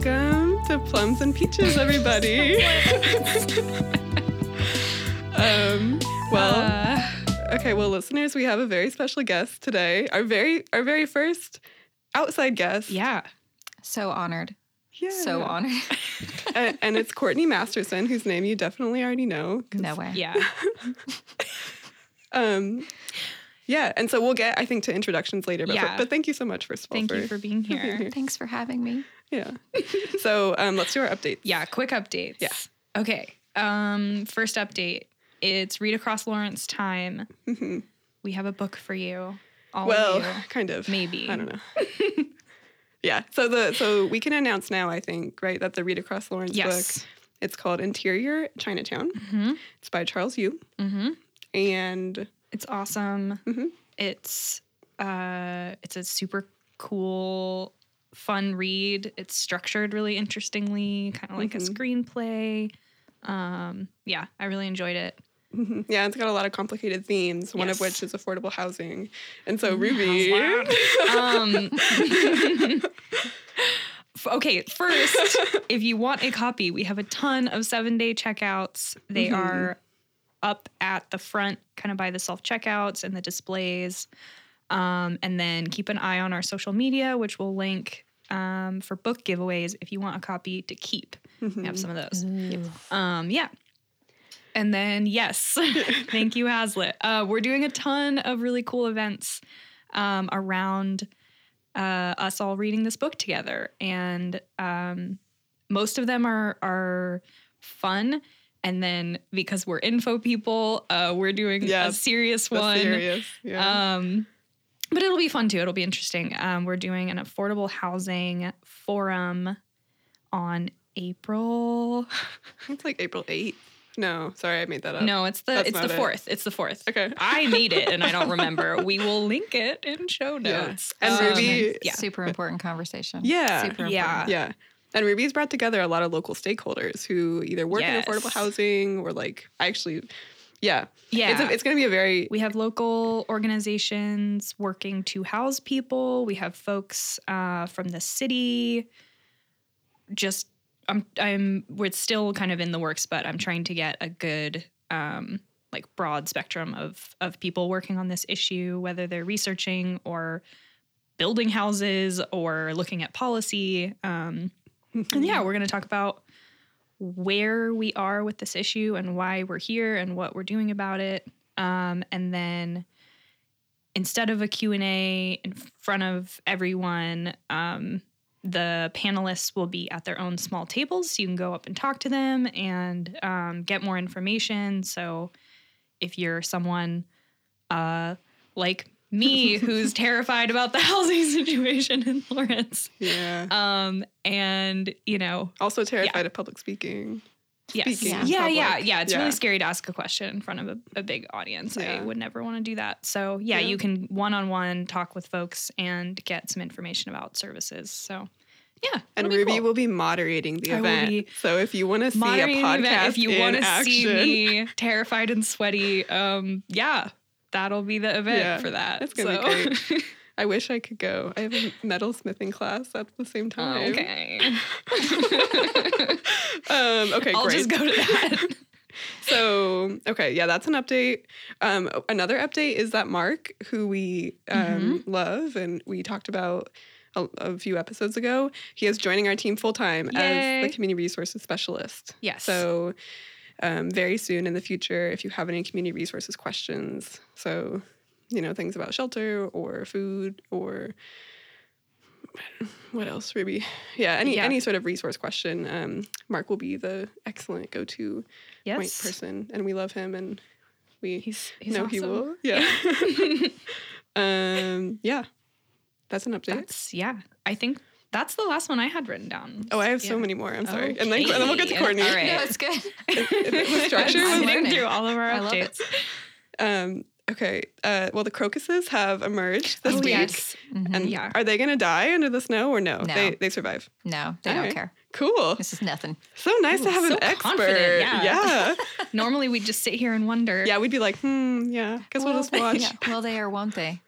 Welcome to Plums and Peaches, everybody. um, well, Uh, okay, well, listeners, we have a very special guest today. Our very, our very first outside guest. yeah. So honored. Yeah. So honored. and, and it's Courtney Masterson, whose name you definitely already know. no way. Yeah. Um, yeah, and so we'll get, I think, to introductions later. But, Yeah. but thank you so much, first of all. Thank you for being here. Thanks for having me. Yeah. so um, let's do our updates. Yeah, quick updates. Yeah. Okay. Um, first update. It's read across Lawrence time. Mhm. We have a book for you. All Well, of you. kind of. Maybe. I don't know. yeah. So the so we can announce now, I think, right, that the Read Across Lawrence Yes. book. It's called Interior Chinatown. Mm-hmm. It's by Charles Yu. Mm-hmm. And It's awesome. Mhm. It's uh, it's a super cool, fun read. It's structured really interestingly, kind of like Mhm. a screenplay. Um, yeah, I really enjoyed it. mhm, yeah, it's got a lot of complicated themes, one of which is affordable housing. And so Ruby. um, okay, first, if you want a copy, we have a ton of seven day checkouts. They Mhm. are up at the front, kind of by the self checkouts and the displays. Um, and then keep an eye on our social media, which we'll link um, for book giveaways if you want a copy to keep. We have some of those. Um, yeah. And then, yes, thank you, Hazlitt. Uh, we're doing a ton of really cool events um, around uh, us all reading this book together. And um, most of them are, are fun. And then because we're info people, uh, we're doing Yeah, a serious one. serious. Yeah. Um, but it'll be fun too. It'll be interesting. Um, we're doing an affordable housing forum on April. it's like April 8th. No, sorry, I made that up. No, it's the That's it's the not it. fourth. It's the fourth. Okay. I made it and I don't remember. We will link it in show Yeah. notes. And Um, Ruby- yeah. Super important conversation. Yeah. Super important. Yeah. Yeah. And Ruby's brought together a lot of local stakeholders who either work Yes. in affordable housing or like actually, yeah, Yeah. It's, a, it's going to be a very we have local organizations working to house people. We have folks uh, from the city. Just I'm I'm we're still kind of in the works, but I'm trying to get a good um, like broad spectrum of of people working on this issue, whether they're researching or building houses or looking at policy. Um, and yeah, we're going to talk about where we are with this issue and why we're here and what we're doing about it. Um, and then instead of a Q&A in front of everyone, um, the panelists will be at their own small tables. So you can go up and talk to them and um, get more information. So if you're someone uh, like me who's terrified about the housing situation in Lawrence, yeah. um, and you know, Also terrified of public speaking. yes, Speaking yeah, yeah, yeah, yeah. It's Yeah. really scary to ask a question in front of a, a big audience. I would never want to do that. So yeah, Yeah. you can one on one talk with folks and get some information about services. So yeah, And Ruby cool. will be moderating the I event. So if you want to see a podcast event. If you want to see me terrified and sweaty, um, yeah, that'll be the event Yeah, for that. that's gonna be So- I wish I could go. I have a metal smithing class at the same time. okay, Um, okay, I'll great. just go to that. So, okay, yeah, that's an update. Um, another update is that Mark, who we um, Mm-hmm. love and we talked about a, a few episodes ago, he is joining our team full time as the community resources specialist. Yes. So, um, very soon in the future, if you have any community resources questions, so you know things about shelter or food or what else, Ruby? Yeah, any Yeah. any sort of resource question, um, Mark will be the excellent go to yes, point person, and we love him, and we He's, he's know he will. Yeah. um. Yeah. That's an update. That's yeah. I think that's the last one I had written down. oh, I have so many more. I'm sorry. And then and then we'll get to Courtney. All right. No, it's good. the structure I'm was learning. through all of our I love it. updates. Um. Okay. Uh. Well, the crocuses have emerged this Oh, week. yes. Mhm. And Yeah. are they going to die under the snow or no? No. They they survive. No, they Okay. don't care. Cool. This is nothing. So nice to have so an expert. confident, yeah. yeah. Normally we'd just sit here and wonder. Yeah, we'd be like, hmm, yeah, because we'll, just watch. Yeah. Will they or won't they?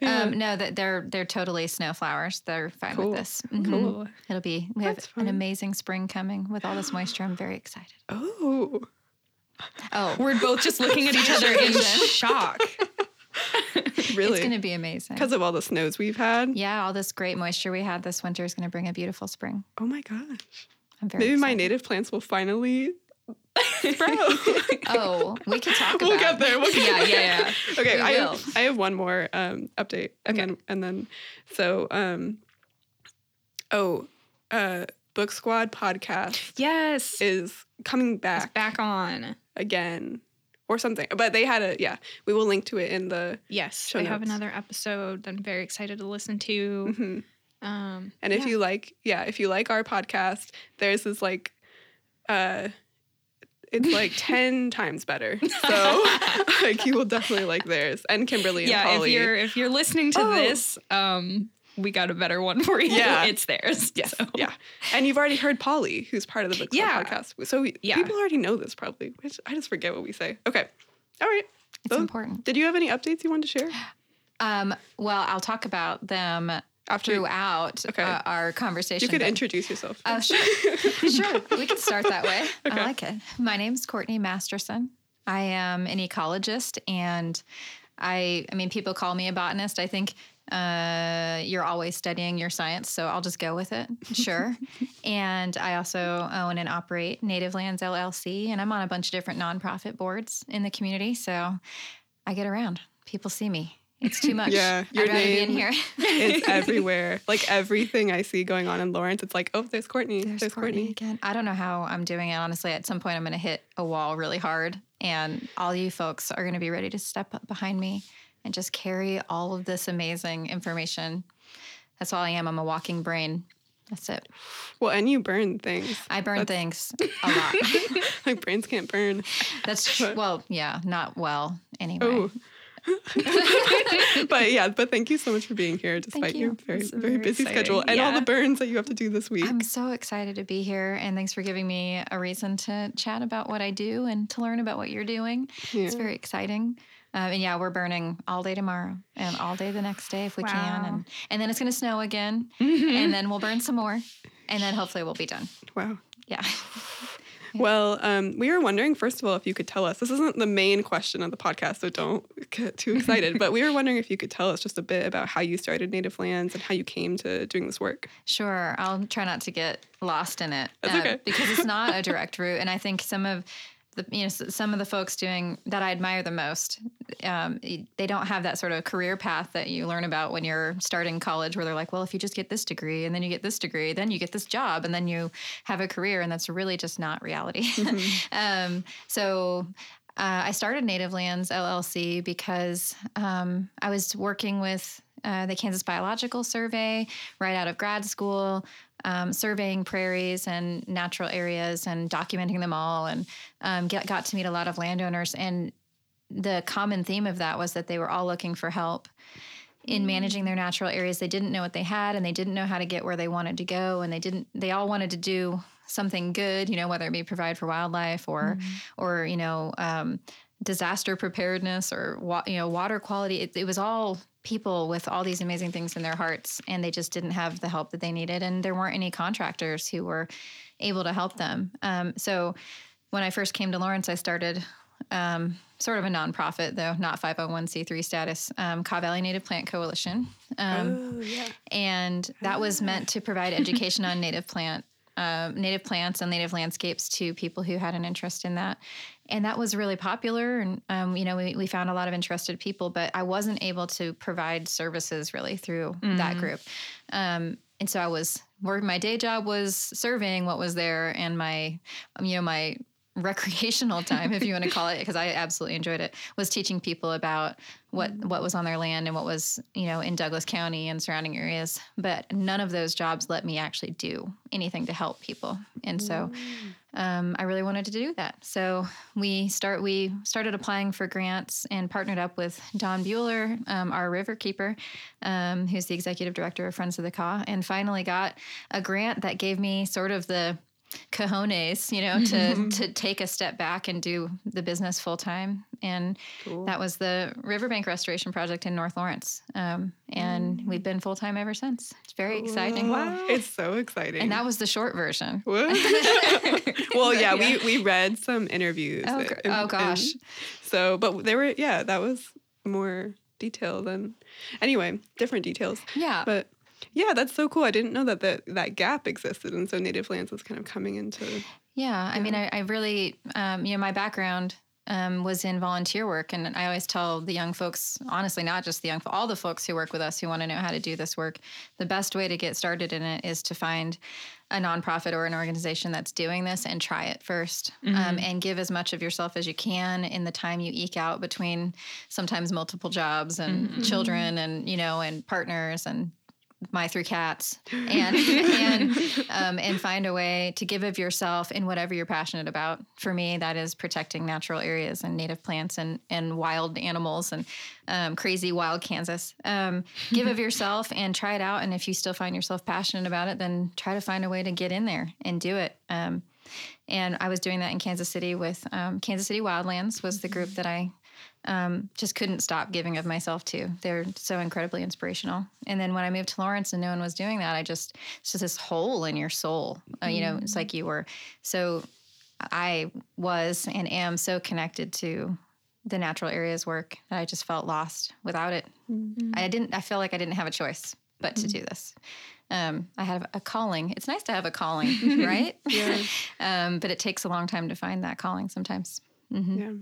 Yeah. Um, no, that they're they're totally snow flowers. They're fine Cool. with this. Mhm. Cool. It'll be. We That's have fun. an amazing spring coming with all this moisture. I'm very excited. Oh, Oh, We're both just looking at each other in shock. really? it's going to be amazing. because of all the snows we've had. Yeah, all this great moisture we had this winter is going to bring a beautiful spring. Oh my gosh. I'm very Maybe my native plants will finally sprout. Oh, we could talk we'll get there. We'll get Yeah, there. yeah, yeah. Okay, We I will. have, I have one more um, update, and Okay. then and then so um, oh, uh, Book Squad podcast Yes. is coming It's back back on. again or something. But they had a yeah. We will link to it in the. Yes. Show they have another episode that I'm very excited to listen to. mhm. Um, And if yeah. you like, yeah, if you like our podcast, there's this like, uh, it's like ten times better. So like you will definitely like theirs. And Kimberly and yeah, Polly. if you're if you're listening to Oh. this, um, we got a better one for you. Yeah. it's theirs. Yes, So- yeah, and you've already heard Polly, who's part of the Book Club Yeah. podcast. So we, Yeah. people already know this probably. Which I just forget what we say. Okay, all right. It's So, important. Did you have any updates you wanted to share Um, well, I'll talk about them after? throughout Okay. uh, our conversation. you could but- introduce yourself. Oh, sure. sure. We can start that way. Okay. I like it. My name's Courtney Masterson. I am an ecologist and I I mean people call me a botanist. I think uh, you're always studying your science, so I'll just go with it. Sure. and I also own and operate Native Lands LLC, and I'm on a bunch of different nonprofit boards in the community. So I get around. People see me. It's too much. Yeah, your I'd rather be in name here. it's everywhere. Like everything I see going on in Lawrence, it's like, oh, there's Courtney. There's, There's Courtney. Courtney again. I don't know how I'm doing it. Honestly, at some point, I'm going to hit a wall really hard, and all you folks are going to be ready to step up behind me and just carry all of this amazing information. That's all I am. I'm a walking brain. That's it. Well, and you burn things. I burn That's- things a lot. like brains can't burn. That's tr- well, yeah, not well anyway. Oh. but yeah, but thank you so much for being here despite your very It's very, busy exciting. schedule and all the burns that you have to do this week. I'm so excited to be here, and thanks for giving me a reason to chat about what I do and to learn about what you're doing. It's very exciting. Um, and yeah, we're burning all day tomorrow and all day the next day if we can. And, and then it's going to snow again. Mm-hmm. And then we'll burn some more. And then hopefully we'll be done. Wow. Yeah. Well, um, we were wondering, first of all, if you could tell us. This isn't the main question of the podcast, so don't get too excited. but we were wondering if you could tell us just a bit about how you started Native Lands and how you came to doing this work. Sure. I'll try not to get lost in it. uh, okay. because it's not a direct route. And I think some of the, you know, some of the folks doing that I admire the most, um, they don't have that sort of career path that you learn about when you're starting college, where they're like, well, if you just get this degree and then you get this degree, then you get this job and then you have a career. And that's really just not reality. um, so uh, I started Native Lands LLC because um, I was working with uh, the Kansas Biological Survey right out of grad school, um, surveying prairies and natural areas and documenting them all, and um, get, got to meet a lot of landowners. And the common theme of that was that they were all looking for help in managing their natural areas. They didn't know what they had, and they didn't know how to get where they wanted to go, and they didn't. They all wanted to do something good, you know, whether it be provide for wildlife or, or you know, um, disaster preparedness or you know, water quality. It, it was all people with all these amazing things in their hearts, and they just didn't have the help that they needed, and there weren't any contractors who were able to help them. Um, so when I first came to Lawrence, I started um, sort of a nonprofit, though not 501c3 status, um, Valley Native Plant Coalition. Um, oh, yeah. and that was meant to provide education on native plant uh, native plants and native landscapes to people who had an interest in that. And that was really popular and um, you know we, we found a lot of interested people but i wasn't able to provide services really through that group. Um, and so i was where my day job was serving what was there and my um, you know my recreational time if you want to call it because i absolutely enjoyed it was teaching people about what what was on their land and what was you know in douglas county and surrounding areas but none of those jobs let me actually do anything to help people and so um, i really wanted to do that. So we start we started applying for grants and partnered up with Dawn Buehler um, our river keeper um, who's the executive director of friends of the Kaw and finally got a grant that gave me sort of the cojones, you know, to to take a step back and do the business full time. And Cool. that was the Riverbank Restoration Project in North Lawrence. Um, and we've been full time ever since. It's very exciting. Wow. It's so exciting. And that was the short version. What? well, yeah, Yeah. we we read some interviews. Oh, and- oh, gosh. so, but they were yeah, that was more detailed than anyway, different details. Yeah. But yeah, that's so cool. I didn't know that that, that gap existed, and so Native Lands was kind of coming into. Yeah, I mean, I, I really, um, you know, my background um, was in volunteer work, and I always tell the young folks, honestly, not just the young, folks, all the folks who work with us who want to know how to do this work, the best way to get started in it is to find a nonprofit or an organization that's doing this and try it 1st um, and give as much of yourself as you can in the time you eke out between sometimes multiple jobs and children and you know and partners and my three cats and and um, and find a way to give of yourself in whatever you're passionate about. For me, that is protecting natural areas and native plants and and wild animals and um, crazy wild Kansas. Um, give of yourself and try it out. And if you still find yourself passionate about it, then try to find a way to get in there and do it. Um, and I was doing that in Kansas City with um, Kansas City Wildlands was the group that I um, just couldn't stop giving of myself to. They're so incredibly inspirational. And then when I moved to Lawrence and no one was doing that, I just it's just this hole in your soul. Uh, you know, it's like you were. So I was and am so connected to the natural areas work that I just felt lost without it. I didn't. I feel like I didn't have a choice but to do this. Um, I have a calling. It's nice to have a calling, right? Yeah. um, but it takes a long time to find that calling sometimes. Mm-hmm. Yeah.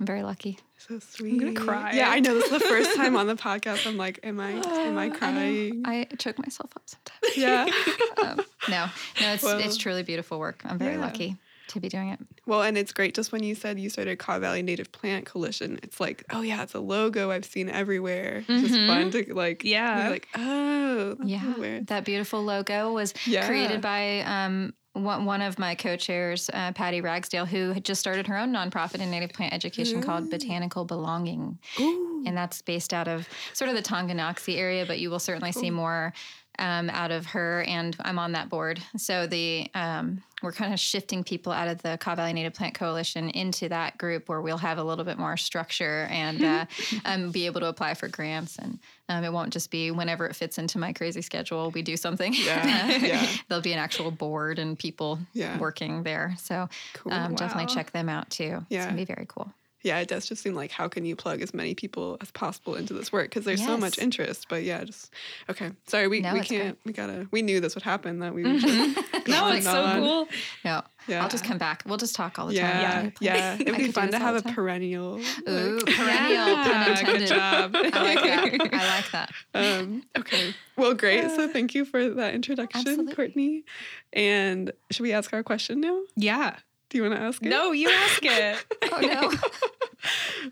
I'm very lucky. So sweet. I'm gonna cry. Yeah, I know. This is the first time on the podcast. I'm like, am I am I crying? I choke myself up sometimes. yeah. um, no, no, it's Well, it's truly beautiful work. I'm very yeah. lucky to be doing it. Well, and it's great. Just when you said you started Kaw Valley Native Plant Coalition, it's like, oh yeah, it's a logo I've seen everywhere. It's just fun to like, Yeah. like, oh, that's Yeah, where. that beautiful logo was Yeah. created by um, one, of my co-chairs, uh, Patty Ragsdale, who had just started her own nonprofit in native plant education called Botanical Belonging, Ooh. and that's based out of sort of the Tonganoxie area, but you will certainly see more um, out of her. And I'm on that board, so the um, we're kind of shifting people out of the Kaw Valley Native Plant Coalition into that group where we'll have a little bit more structure and uh, um, be able to apply for grants. And um, it won't just be whenever it fits into my crazy schedule, we do something. Yeah, yeah. There'll be an actual board and people Yeah. working there. So Cool. um, definitely check them out too. Yeah. It's going to be very cool. Yeah, it does just seem like how can you plug as many people as possible into this work because there's so much interest. But yeah, just okay. Sorry, we, No, we can't. We gotta. We knew this would happen. That we would just go No, it's so on. cool. No, Yeah. I'll just come back. We'll just talk all the time. Yeah, yeah. It'd be fun to have a perennial. Ooh, like- perennial, pun Yeah, good job. I like that. I like that. um, okay. Well, great. So thank you for that introduction, Absolutely. Courtney. And should we ask our question now? Yeah. Do you want to ask it? No, you ask it. Oh no.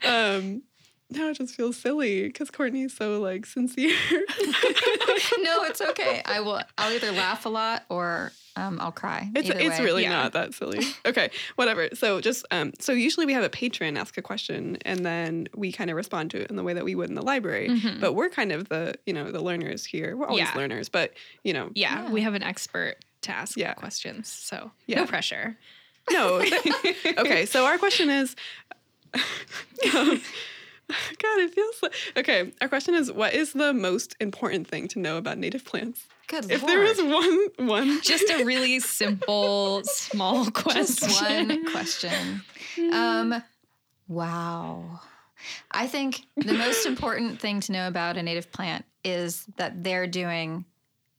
um, no, it just feels silly because Courtney's so like sincere. no, it's okay. I will. I'll either laugh a lot or um, I'll cry. It's Either it's way. really Yeah. not that silly. Okay, whatever. So just um, so usually we have a patron ask a question and then we kind of respond to it in the way that we would in the library. Mhm. But we're kind of the you know the learners here. We're always Yeah. learners, but you know Yeah, Yeah. we have an expert to ask Yeah. questions, so Yeah. no pressure. No. okay, so our question is. um, God, it feels like okay. Our question is: What is the most important thing to know about native plants? Good If lord. there is one, one, Just a really simple, small question. Just one question. Um, wow. I think the most important thing to know about a native plant is that they're doing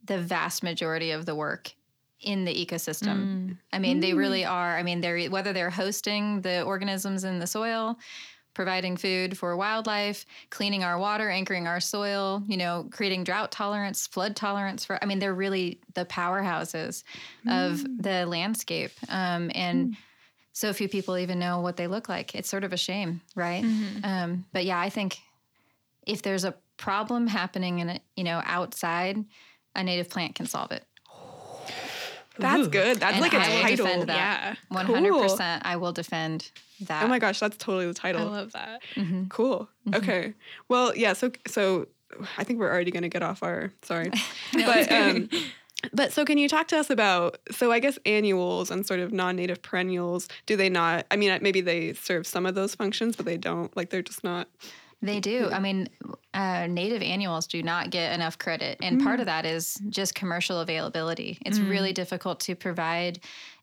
the vast majority of the work in the ecosystem. Mm. I mean, they really are. I mean, they're whether they're hosting the organisms in the soil, providing food for wildlife, cleaning our water, anchoring our soil, you know, creating drought tolerance, flood tolerance for I mean, they're really the powerhouses of the landscape. Um, and so few people even know what they look like. It's sort of a shame, right? Mhm. Um, but yeah, I think if there's a problem happening in a, you know outside, a native plant can solve it. That's Ooh. good. That's And like a I will title. defend that. Yeah, One hundred percent, I will defend that. Oh my gosh, that's totally the title. I love that. Mhm. Cool. Okay. Well, yeah. So, so I think we're already going to get off our. Sorry, No, but um, But so can you talk to us about so I guess annuals and sort of non-native perennials do they not I mean maybe they serve some of those functions but they don't like they're just not They do. I mean, uh, native annuals do not get enough credit. And part of that is just commercial availability. It's really difficult to provide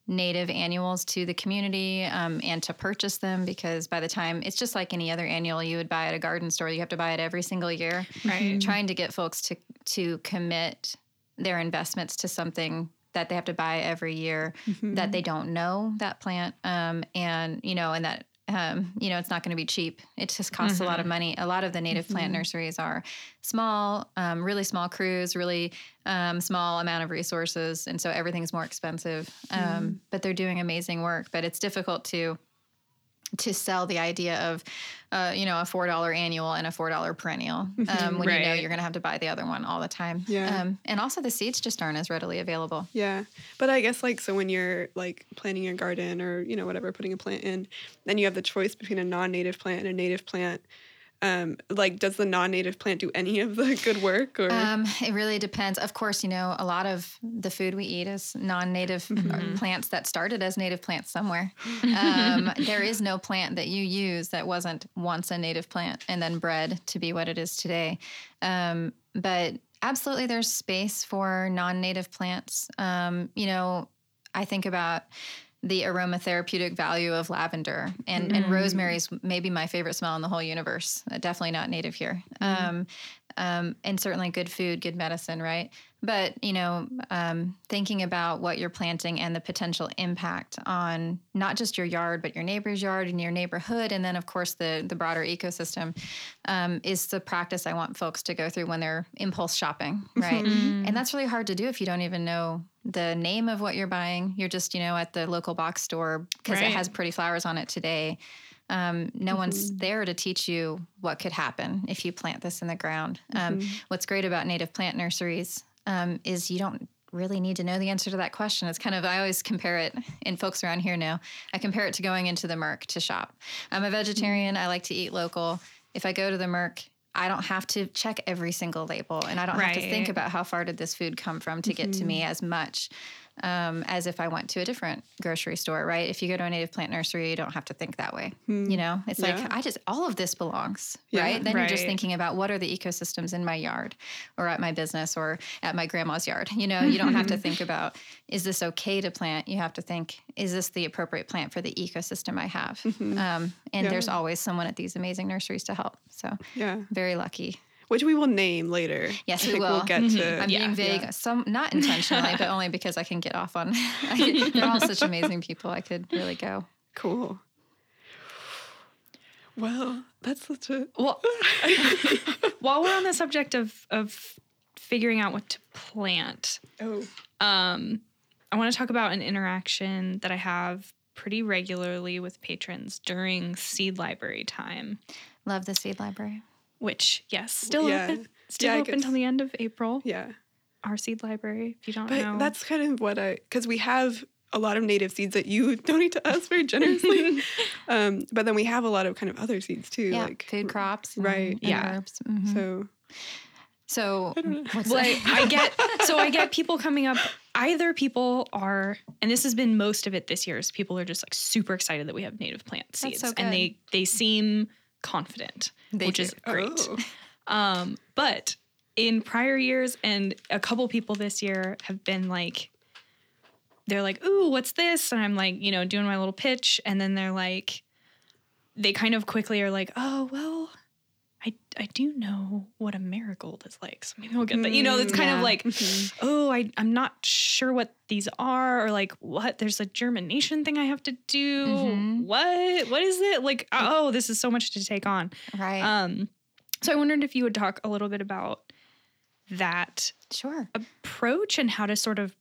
native annuals to the community um, and to purchase them because by the time it's just like any other annual you would buy at a garden store, you have to buy it every single year. Right. Trying to get folks to, to commit their investments to something that they have to buy every year that they don't know that plant um, and you know and that um, you know it's not going to be cheap. It just costs a lot of money. A lot of the native plant nurseries are small um, really small crews really um, small amount of resources and so everything's more expensive. Um, but they're doing amazing work but it's difficult to to sell the idea of, uh, you know, a four dollar annual and a four dollar perennial um, when you know you're going to have to buy the other one all the time. Yeah. Um, and also the seeds just aren't as readily available. Yeah. But I guess like so when you're like planting your garden or you know whatever putting a plant in, then you have the choice between a non-native plant and a native plant. Um like does the non-native plant do any of the good work or Um, it really depends. Of course, you know, a lot of the food we eat is non-native uh, plants that started as native plants somewhere. Um, there is no plant that you use that wasn't once a native plant and then bred to be what it is today. Um, but absolutely, there's space for non-native plants. Um, you know, I think about the aromatherapeutic value of lavender and, and rosemary's maybe my favorite smell in the whole universe. Uh, definitely not native here. Um, um, and certainly good food, good medicine, right? But you know, um, thinking about what you're planting and the potential impact on not just your yard, but your neighbor's yard and your neighborhood, and then of course the the broader ecosystem, um, is the practice I want folks to go through when they're impulse shopping, right? And that's really hard to do if you don't even know the name of what you're buying. You're just you know at the local box store because it has pretty flowers on it today. Um, no one's Mm-hmm. there to teach you what could happen if you plant this in the ground. Um, Mm-hmm. What's great about native plant nurseries um, is you don't really need to know the answer to that question. It's kind of, I always compare it, and folks around here know, I compare it to going into the Merc to shop. I'm a vegetarian, I like to eat local. If I go to the Merc, I don't have to check every single label and I don't have to think about how far did this food come from to get to me as much um, as if I went to a different grocery store, right? If you go to a native plant nursery, you don't have to think that way. You know, it's Yeah. like, I just, all of this belongs, Yeah. right? Then you're just thinking about what are the ecosystems in my yard or at my business or at my grandma's yard. You know, you don't have to think about, is this okay to plant? You have to think, is this the appropriate plant for the ecosystem I have? Um, and Yeah. there's always someone at these amazing nurseries to help. So yeah. very lucky. Which we will name later. Yes, we will. We'll get to I'm Yeah. being vague, Yeah. some not intentionally, but only because I can get off on. they're all such amazing people. I could really go. Cool. Well, that's such a Well, while we're on the subject of of figuring out what to plant, oh um, I want to talk about an interaction that I have pretty regularly with patrons during seed library time. Love the seed library. Which, yes, still Yeah. open, still Yeah, open guess- till the end of April. yeah. Our seed library, if you don't But know, that's kind of what I because we have a lot of native seeds that you donate to us very generously. um, but then we have a lot of kind of other seeds too, Yeah, like food crops. And, right, and yeah. herbs. Mhm. So So, what's Well, that? I, I get so I get people coming up. Either people are, and this has been most of it this year. Is people are just like super excited that we have native plant That's seeds, so and they they seem confident, They which do. is great. Oh. Um, but in prior years, and a couple people this year have been like, they're like, "Ooh, what's this?" And I'm like, you know, doing my little pitch, and then they're like, they kind of quickly are like, "Oh, well." I, I do know what a marigold is like, so maybe we'll get that. You know, it's kind Yeah. of like, Mhm. oh, I, I'm not sure what these are, or like, what? There's a germination thing I have to do. Mhm. What? What is it? Like, oh, this is so much to take on. right? Um, so I wondered if you would talk a little bit about that sure. approach and how to sort of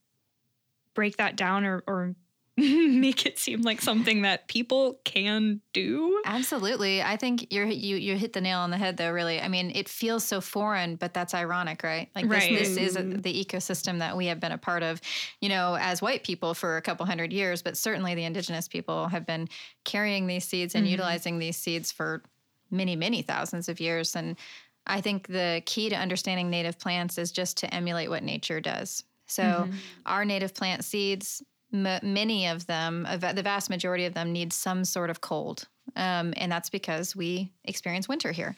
break that down or, or make it seem like something that people can do. Absolutely. I think you're you you hit the nail on the head though, really. I mean, it feels so foreign, but that's ironic, right? Like Right. this this is a, the ecosystem that we have been a part of, you know, as white people for a couple hundred years, but certainly the indigenous people have been carrying these seeds and Mhm. utilizing these seeds for many, many thousands of years. And I think the key to understanding native plants is just to emulate what nature does. So our native plant seeds, m- many of them, the vast majority of them, need some sort of cold. Um, and that's because we experience winter here.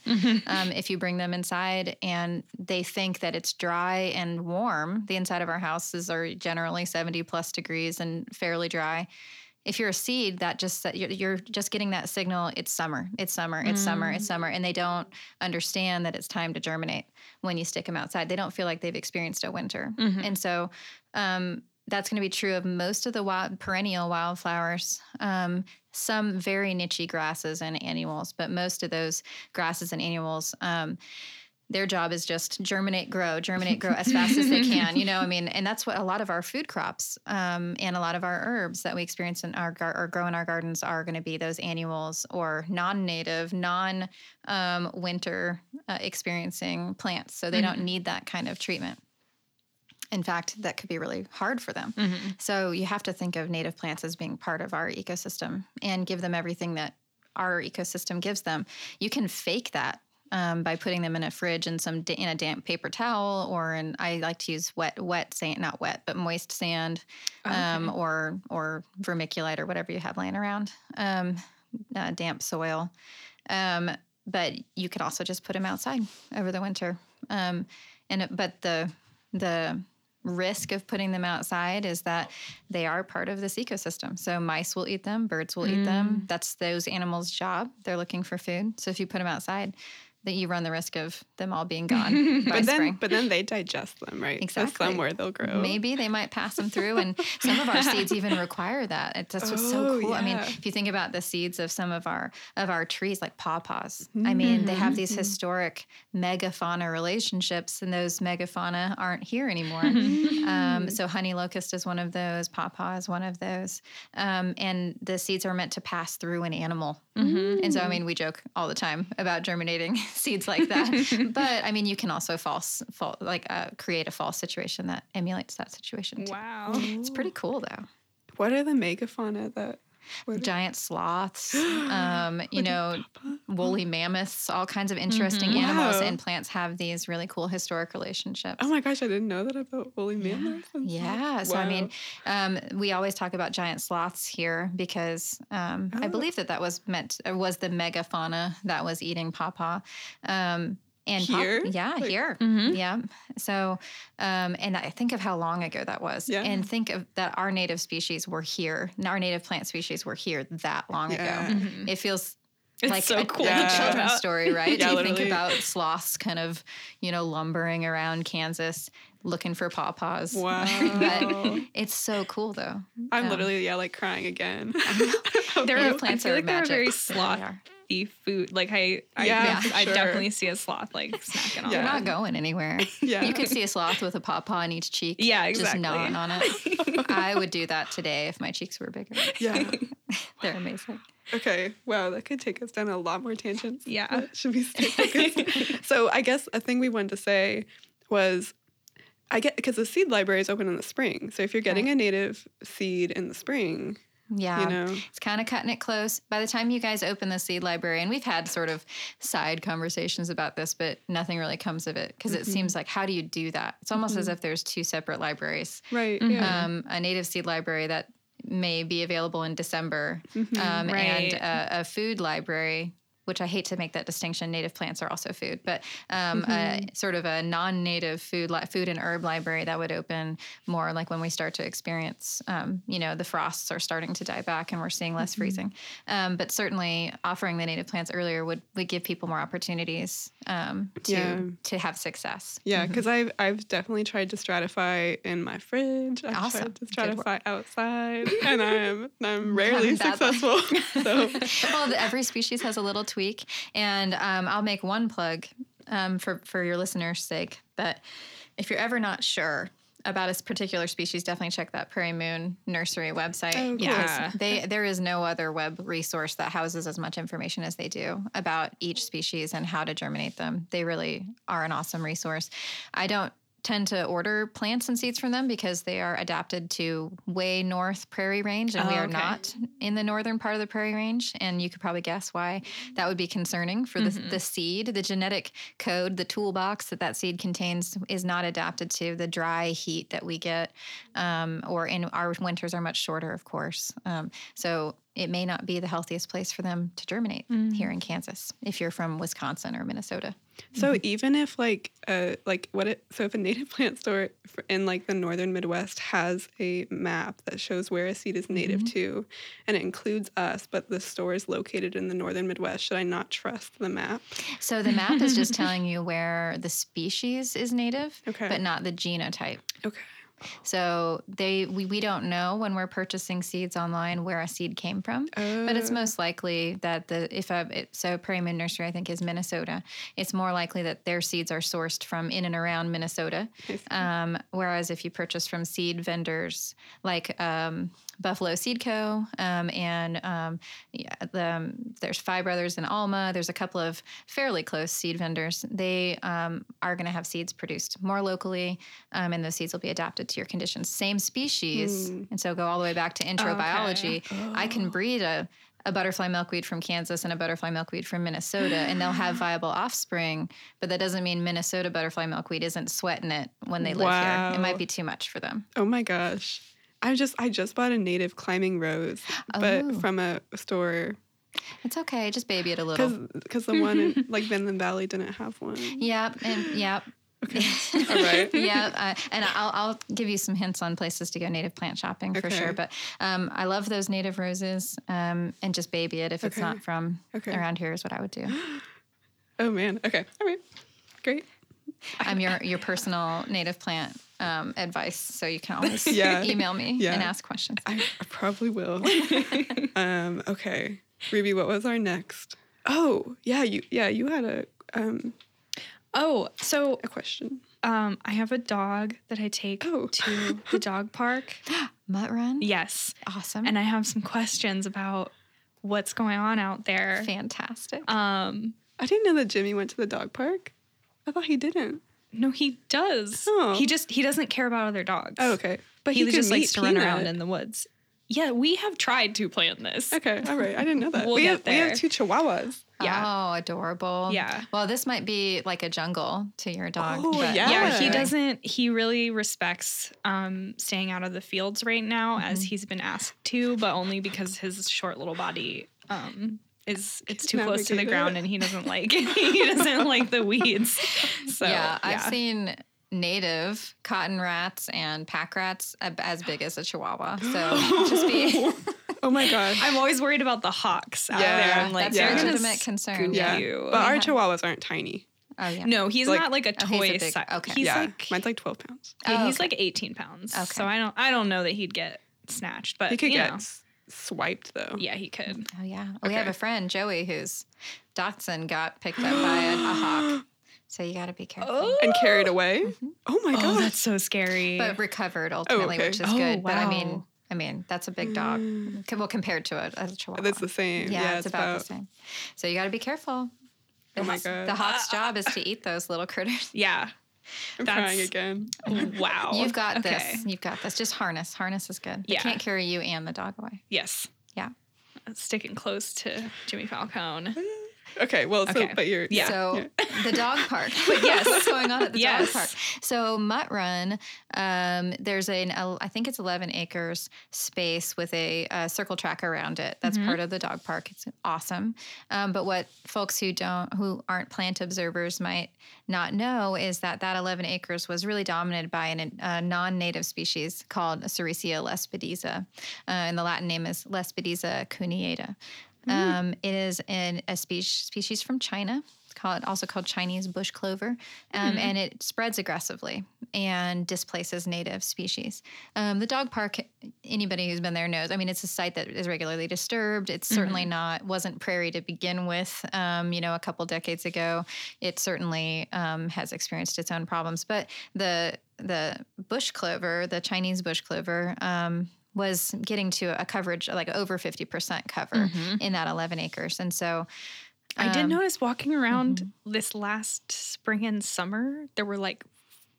Um, if you bring them inside and they think that it's dry and warm, the inside of our houses are generally 70 plus degrees and fairly dry. If you're a seed, that just you're, you're just getting that signal. It's summer. It's summer. It's summer. It's summer, and they don't understand that it's time to germinate when you stick them outside. They don't feel like they've experienced a winter, and so um, that's going to be true of most of the wild, perennial wildflowers. Um, some very nichey grasses and annuals, but most of those grasses and annuals. Um, their job is just germinate, grow, germinate, grow as fast as they can. You know, I mean, and that's what a lot of our food crops um, and a lot of our herbs that we experience in our gar- or grow in our gardens are going to be those annuals or non-native, non-winter uh, experiencing plants. So they don't need that kind of treatment. In fact, that could be really hard for them. So you have to think of native plants as being part of our ecosystem and give them everything that our ecosystem gives them. You can fake that um, by putting them in a fridge and some da- in a damp paper towel, or in I like to use wet wet sand, not wet, but moist sand, um, or or vermiculite or whatever you have laying around, um, uh, damp soil. Um, but you could also just put them outside over the winter. Um, and it, but the the risk of putting them outside is that they are part of this ecosystem. So mice will eat them, birds will eat them. Mm. That's those animals' job. They're looking for food. So if you put them outside, that you run the risk of them all being gone by But then, spring. but then they digest them, right? That's Exactly. somewhere they'll grow. Maybe they might pass them through, and some of our seeds even require that. It, that's what's so Oh, cool. I mean, if you think about the seeds of some of our of our trees, like pawpaws, I mean, they have Mm-hmm. these historic megafauna relationships, and those megafauna aren't here anymore. um, so, honey locust is one of those. Pawpaw is one of those, um, and the seeds are meant to pass through an animal. And so, I mean, we joke all the time about germinating seeds like that. but I mean, you can also false, fall, like uh, create a false situation that emulates that situation. Too. Wow. It's pretty cool, though. What are the megafauna that? What Giant sloths, um, you know, woolly mammoths, all kinds of interesting animals Wow. and plants have these really cool historic relationships. Oh my gosh, I didn't know that about woolly mammoths. Yeah. So, I mean, um, we always talk about giant sloths here because um, I Oh. believe that that was meant, was the megafauna that was eating pawpaw. Um, and paw- Here? yeah, Like- here. Mhm. Yeah. So, um, and I think of how long ago that was. Yeah. And think of that our native species were here, our native plant species were here that long Yeah. ago. It feels It's like so a, cool like a children's story, right? Yeah, you think about sloths kind of, you know, lumbering around Kansas looking for pawpaws. Wow. but it's so cool though. I'm Um, literally yeah, like crying again. There Native are plants I feel are like they're magic. very They slothy food. Like I, I, Yeah, I sure. definitely see a sloth like snacking on. Yeah. They're not going anywhere. Yeah. You could see a sloth with a pawpaw on each cheek. Yeah, exactly. Just gnawing on it. I would do that today if my cheeks were bigger. yeah. They're amazing. Okay. Wow, that could take us down a lot more tangents. Yeah. Should we stay focused? so I guess a thing we wanted to say was I get because the seed library is open in the spring. So if you're getting a native seed in the spring, Yeah. you know. It's kind of cutting it close. By the time you guys open the seed library, and we've had sort of side conversations about this, but nothing really comes of it because it seems like, how do you do that? It's almost as if there's two separate libraries. Right. Yeah. Um, a native seed library that may be available in December, um, Right. and a, a food library. Which I hate to make that distinction. Native plants are also food, but um, a, sort of a non-native food li- food and herb library that would open more like when we start to experience, um, you know, the frosts are starting to die back and we're seeing less freezing. Um, but certainly, offering the native plants earlier would would give people more opportunities um, to Yeah. to have success. Yeah, because I've I've definitely tried to stratify in my fridge. I've Awesome. tried to stratify outside, and I'm I'm rarely successful. so well, every species has a little tweak, and um, I'll make one plug um, for for your listeners' sake. That if you're ever not sure about a particular species, definitely check that Prairie Moon Nursery website. Oh, Yeah. they there is no other web resource that houses as much information as they do about each species and how to germinate them. They really are an awesome resource. I don't tend to order plants and seeds from them because they are adapted to way north prairie range and we Oh, are okay. not in the northern part of the prairie range. And you could probably guess why that would be concerning for the, Mhm. the seed. The genetic code the toolbox that that seed contains is not adapted to the dry heat that we get um, or in our winters are much shorter of course. Um, so it may not be the healthiest place for them to germinate here in kansas if you're from wisconsin or minnesota So even if like uh like what it so if a native plant store in like the northern Midwest has a map that shows where a seed is native to, and it includes us, but the store is located in the northern Midwest, should I not trust the map? So the map is just telling you where the species is native, Okay. but not the genotype. Okay. So they we, we don't know when we're purchasing seeds online where a seed came from. But it's Uh, most likely that the if a it, so Prairie Moon Nursery I think is Minnesota. It's more likely that their seeds are sourced from in and around Minnesota. Um, whereas if you purchase from seed vendors like um, Buffalo Seed Co. Um, and um, yeah, the, um, there's Five Brothers in Alma. There's a couple of fairly close seed vendors. They um, are going to have seeds produced more locally, um, and those seeds will be adapted to your conditions. Same species, Hmm. and so go all the way back to intro Okay. biology. I Oh. can breed a a butterfly milkweed from Kansas and a butterfly milkweed from Minnesota, and they'll have viable offspring. But that doesn't mean Minnesota butterfly milkweed isn't sweating it when they live here. It might be too much for them. Oh my gosh. I just I just bought a native climbing rose, but Oh. from a store It's okay. Just baby it a little. because the one in like Vinland Valley didn't have one. Yep, and yep. Okay. All right. yeah, uh, and I'll, I'll give you some hints on places to go native plant shopping for Okay. sure. But um, I love those native roses, um, and just baby it if it's not from Okay. around here is what I would do. Oh man. Okay. All right. Great. I'm your your personal native plant um, advice, so you can always Yeah. email me Yeah. and ask questions. I, I probably will. um, okay. Ruby, what was our next? Oh, yeah, you yeah, you had a um Oh, so a question. um, I have a dog that I take Oh. to the dog park. Mutt run, Yes. awesome, And I have some questions about what's going on out there. fantastic. Um, I didn't know that Jimmy went to the dog park. I thought he didn't. No, he does. Oh. He just he doesn't care about other dogs. Oh, okay. But he, he, just can likes meet to run around in the woods. Yeah, we have tried to plan this. Okay, all right. I didn't know that. We'll we, get have, we have two chihuahuas. yeah. Oh, adorable. Yeah. Well, this might be like a jungle to your dog. Oh, but- yeah. Yeah, he doesn't. He really respects um, staying out of the fields right now, as Mm-hmm. he's been asked to, but only because his short little body um, is it's too close to the ground, and he doesn't like he doesn't like the weeds. So yeah, I've seen native cotton rats and pack rats as big as a chihuahua. So just be Oh my gosh. I'm always worried about the hawks out Yeah, there. I'm like, that's they're a legitimate concern. yeah. you. But our Yeah. chihuahuas aren't tiny. oh yeah. No, he's Like- not like a Oh, he's a toy big- size. okay. He's yeah. like Mine's like 12 pounds. yeah, Oh, he's okay. like 18 pounds. Okay. So I don't I don't know that he'd get snatched, but He could you get know. S- swiped though. Yeah, he could. Mm, oh yeah. We have a friend Joey whose dachshund got picked up by a, a hawk. So you got to be careful. Oh. And carried away. Mm-hmm. Oh my Oh, that's so scary. But recovered ultimately, oh, okay. which is Oh, good. But I oh, mean. I mean, that's a big dog. Mm. Co- Well, compared to a, a chihuahua. That's the same. yeah, Yeah, it's, about, the same. So you got to be careful. Oh my God. The hawk's job is to eat those little critters. yeah. I'm that's- crying again. Wow. You've got Okay. this. You've got this. Just harness. Harness is good. They Yeah. can't carry you and the dog away. Yes. Yeah. Sticking close to Jimmy Falcone. Mm. Okay, well, so Okay. but you're Yeah. So the dog park. But yes. what's going on at the Yes. dog park? So Mutt Run, um, there's an I think it's 11 acres space with a, uh circle track around it. That's Mhm. part of the dog park. It's awesome. Um, but what folks who don't who aren't plant observers might not know is that that 11 acres was really dominated by an, a non-native species called Sericea lespedeza, uh, and the Latin name is Lespedeza cuneata. Um, it is an, a species species from China. It's called also called Chinese bush clover, um, and it spreads aggressively and displaces native species. Um, the dog park, anybody who's been there knows. I mean, it's a site that is regularly disturbed. It's certainly not wasn't prairie to begin with. Um, you know, a couple decades ago, it certainly um, has experienced its own problems. But the the bush clover, the Chinese bush clover. Um, was getting to a coverage like over 50% cover in that 11 acres. And so I did um, notice walking around this last spring and summer, there were like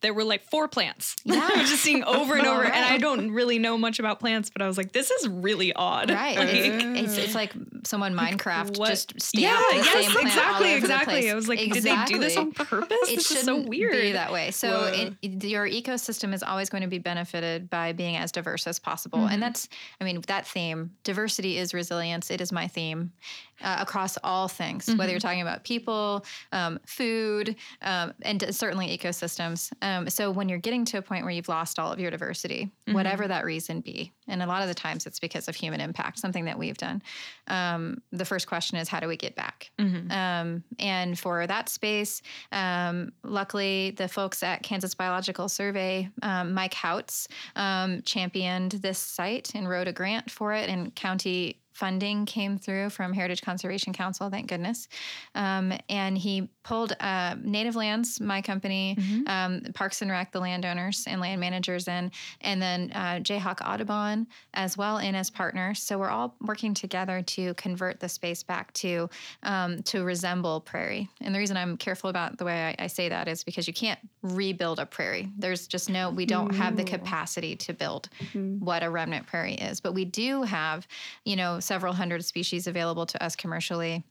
there were like four plants. Yeah. I was just seeing over and over. And I don't really know much about plants, but I was like, this is really odd. Right. Like, It's, it's, like someone Minecraft what- just yeah, yes, same plant all exactly, exactly. I was like, did they do this on purpose? It this is so weird. be that way. So it, it- your ecosystem is always going to be benefited by being as diverse as possible, Mm-hmm. and that's, I mean, that theme, diversity is resilience. It is my theme uh, across all things, Mm-hmm. whether you're talking about people, um, food, um, and certainly ecosystems. Um, so when you're getting to a point where you've lost all of your diversity, Mm-hmm. whatever that reason be, and a lot of the times it's because of human impact, something that we've done. Um, the first question is, how do we get back? Mm-hmm. Um, and for that space, um, luckily, the folks at Kansas Biological Survey, um, Mike Houts, um, championed this site and wrote a grant for it, and county funding came through from Heritage Conservation Council, thank goodness. Um, and he pulled uh, Native Lands, my company, um, Parks and Rec, the landowners and land managers in, and then uh, Jayhawk Audubon as well in as partners. So we're all working together to convert the space back to um, to resemble prairie. And the reason I'm careful about the way I, I say that is because you can't rebuild a prairie. There's just no, we don't have the capacity to build what a remnant prairie is, but we do have, you know, several hundred species available to us commercially.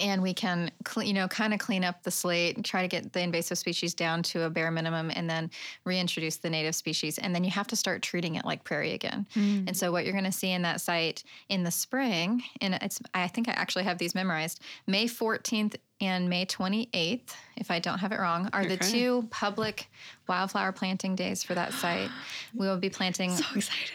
And we can you know kind of clean up the slate and try to get the invasive species down to a bare minimum and then reintroduce the native species. And then you have to start treating it like prairie again. Mm. And so what you're going to see in that site in the spring and it's i think i actually have these memorized may 14th and may 28th if i don't have it wrong are the two public wildflower planting days for that site. We will be planting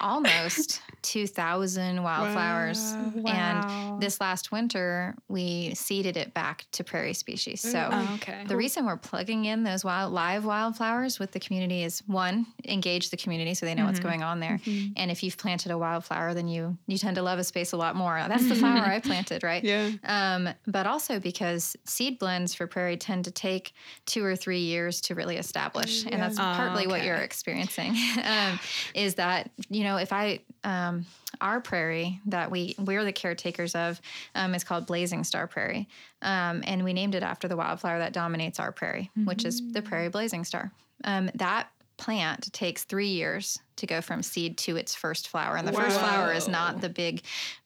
almost 2000 wildflowers. Wow. and this last winter we seeded it back to prairie species. So Oh, okay. the reason we're plugging in those wild live wildflowers with the community is one engage the community so they know what's going on there. And if you've planted a wildflower then you you tend to love a space a lot more. That's the flower i planted right? Yeah. um, but also because seed blends for prairie tend to take two or three years to really establish, and that's Oh, partly what you're experiencing. um, is that you know if I um, our prairie that we we're the caretakers of um, is called Blazing Star Prairie, um, and we named it after the wildflower that dominates our prairie, which is the prairie blazing star. Um, that plant takes three years to go from seed to its first flower. And the first flower is not the big,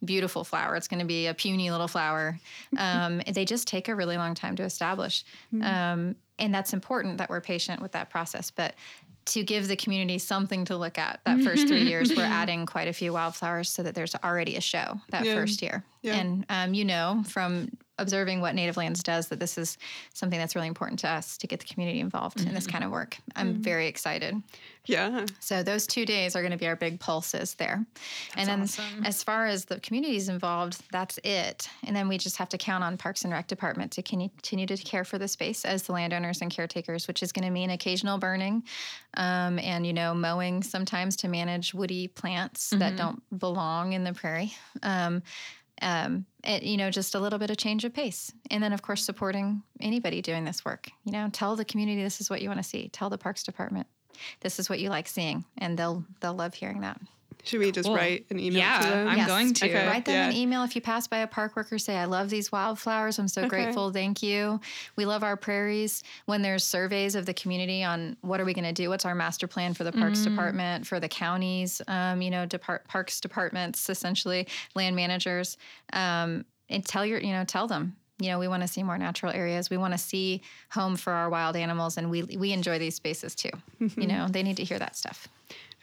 beautiful flower. It's going to be a puny little flower. Um, they just take a really long time to establish. Um, and that's important that we're patient with that process. But to give the community something to look at that first three years, we're adding quite a few wildflowers so that there's already a show that Yeah. first year. Yeah. And um, you know from observing what Native Lands does that this is something that's really important to us to get the community involved in this kind of work. I'm very excited. Yeah. So those two days are going to be our big pulses there. and then awesome. as far as the communities involved, that's it. And then we just have to count on Parks and Rec Department to continue to care for the space as the landowners and caretakers, which is going to mean occasional burning um, and, you know, mowing sometimes to manage woody plants that don't belong in the prairie. Um, um, it, you know, just a little bit of change of pace. And then, of course, supporting anybody doing this work. You know, tell the community this is what you want to see. Tell the Parks Department this is what you like seeing, and they'll they'll love hearing that. Should we just Cool. write an email Yeah, to them? I'm Yes. going to. Okay. Write them an email if you pass by a park worker. Say, I love these wildflowers. I'm so Okay. grateful. Thank you. We love our prairies. When there's surveys of the community on what are we going to do, what's our master plan for the Parks Department, for the counties, um, you know, depart- Parks Departments, essentially land managers, um, and tell your, you know, tell them. You know, we want to see more natural areas. We want to see home for our wild animals, and we we enjoy these spaces too. You know, they need to hear that stuff.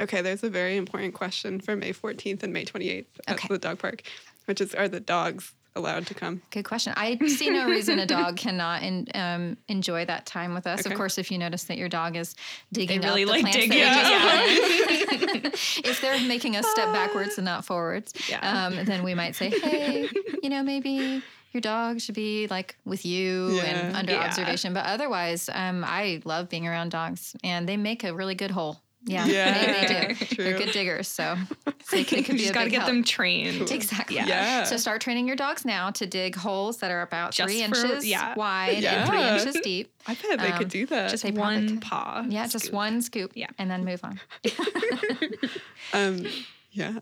Okay, there's a very important question for May 14th and May 28th at Okay. the dog park, which is are the dogs allowed to come? Good question. I see no reason a dog cannot in, um, enjoy that time with us. Okay. Of course, if you notice that your dog is digging really up the like plants digging. that you if they're making us step backwards and not forwards, Yeah. um, then we might say, hey, you know, maybe your dog should be like with you and under Yeah. observation. But otherwise, um, I love being around dogs, and they make a really good hole. Yeah, Yeah, they, they do. They're good diggers, so it could, it could be Just got to get help. them trained. Exactly. Yeah. Yeah. So start training your dogs now to dig holes that are about Just three for- inches yeah. wide and three inches deep. I bet they Um, could do that. Just one paw. Yeah, just one scoop. Yeah. And then move on. um, yeah.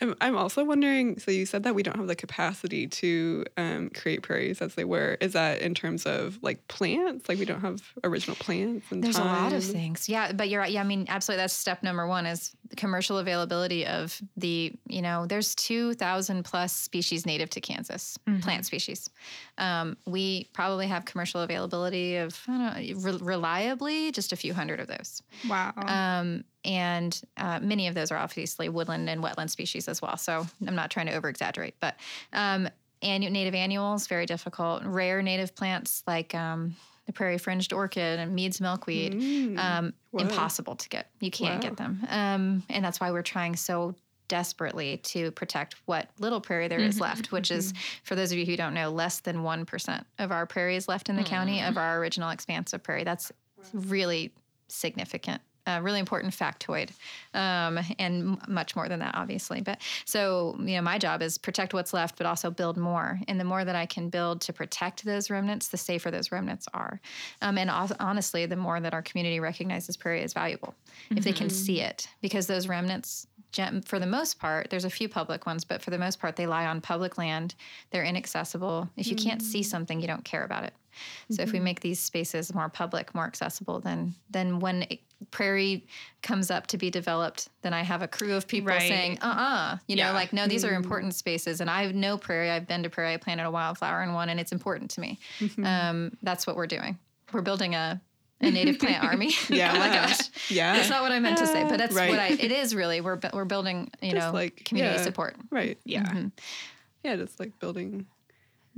I'm, I'm also wondering. So you said that we don't have the capacity to um, create prairies as they were. Is that in terms of like plants? Like we don't have original plants. And There's a lot of things. Yeah, but you're right. Yeah, I mean, absolutely. That's step number one is the commercial availability of the, you know, there's 2,000 plus species native to Kansas, plant species. Um, we probably have commercial availability of, I don't know, re- reliably just a few hundred of those. Wow. Um, and uh, many of those are obviously woodland and wetland species as well. So I'm not trying to over exaggerate, but um, annu- native annuals, very difficult. Rare native plants like um, the prairie fringed orchid and Mead's milkweed, Mm. um, impossible to get. You can't Wow. get them. Um, and that's why we're trying so desperately to protect what little prairie there is left, which is, for those of you who don't know, less than 1% of our prairie is left in the county of our original expanse of prairie. That's really significant. A really important factoid, um, and m- much more than that, obviously. But so, you know, my job is protect what's left, but also build more. And the more that I can build to protect those remnants, the safer those remnants are. Um, and hon- honestly, the more that our community recognizes prairie as valuable, if they can see it, because those remnants, for the most part, there's a few public ones, but for the most part, they lie on public land. They're inaccessible. If you can't see something, you don't care about it. So if we make these spaces more public, more accessible, then then when it, prairie comes up to be developed, then I have a crew of people Right. saying, "Uh-uh," you know, like, "No, these are important spaces." And I know prairie. I've been to prairie. I planted a wildflower in one, and it's important to me. Um, that's what we're doing. We're building a a native plant army. Yeah. oh my gosh. Yeah. That's not what I meant to say, but that's Right. what I. It is really. We're we're building. You Just know, like, community yeah. support. right. yeah. Mhm. Yeah. Just like building.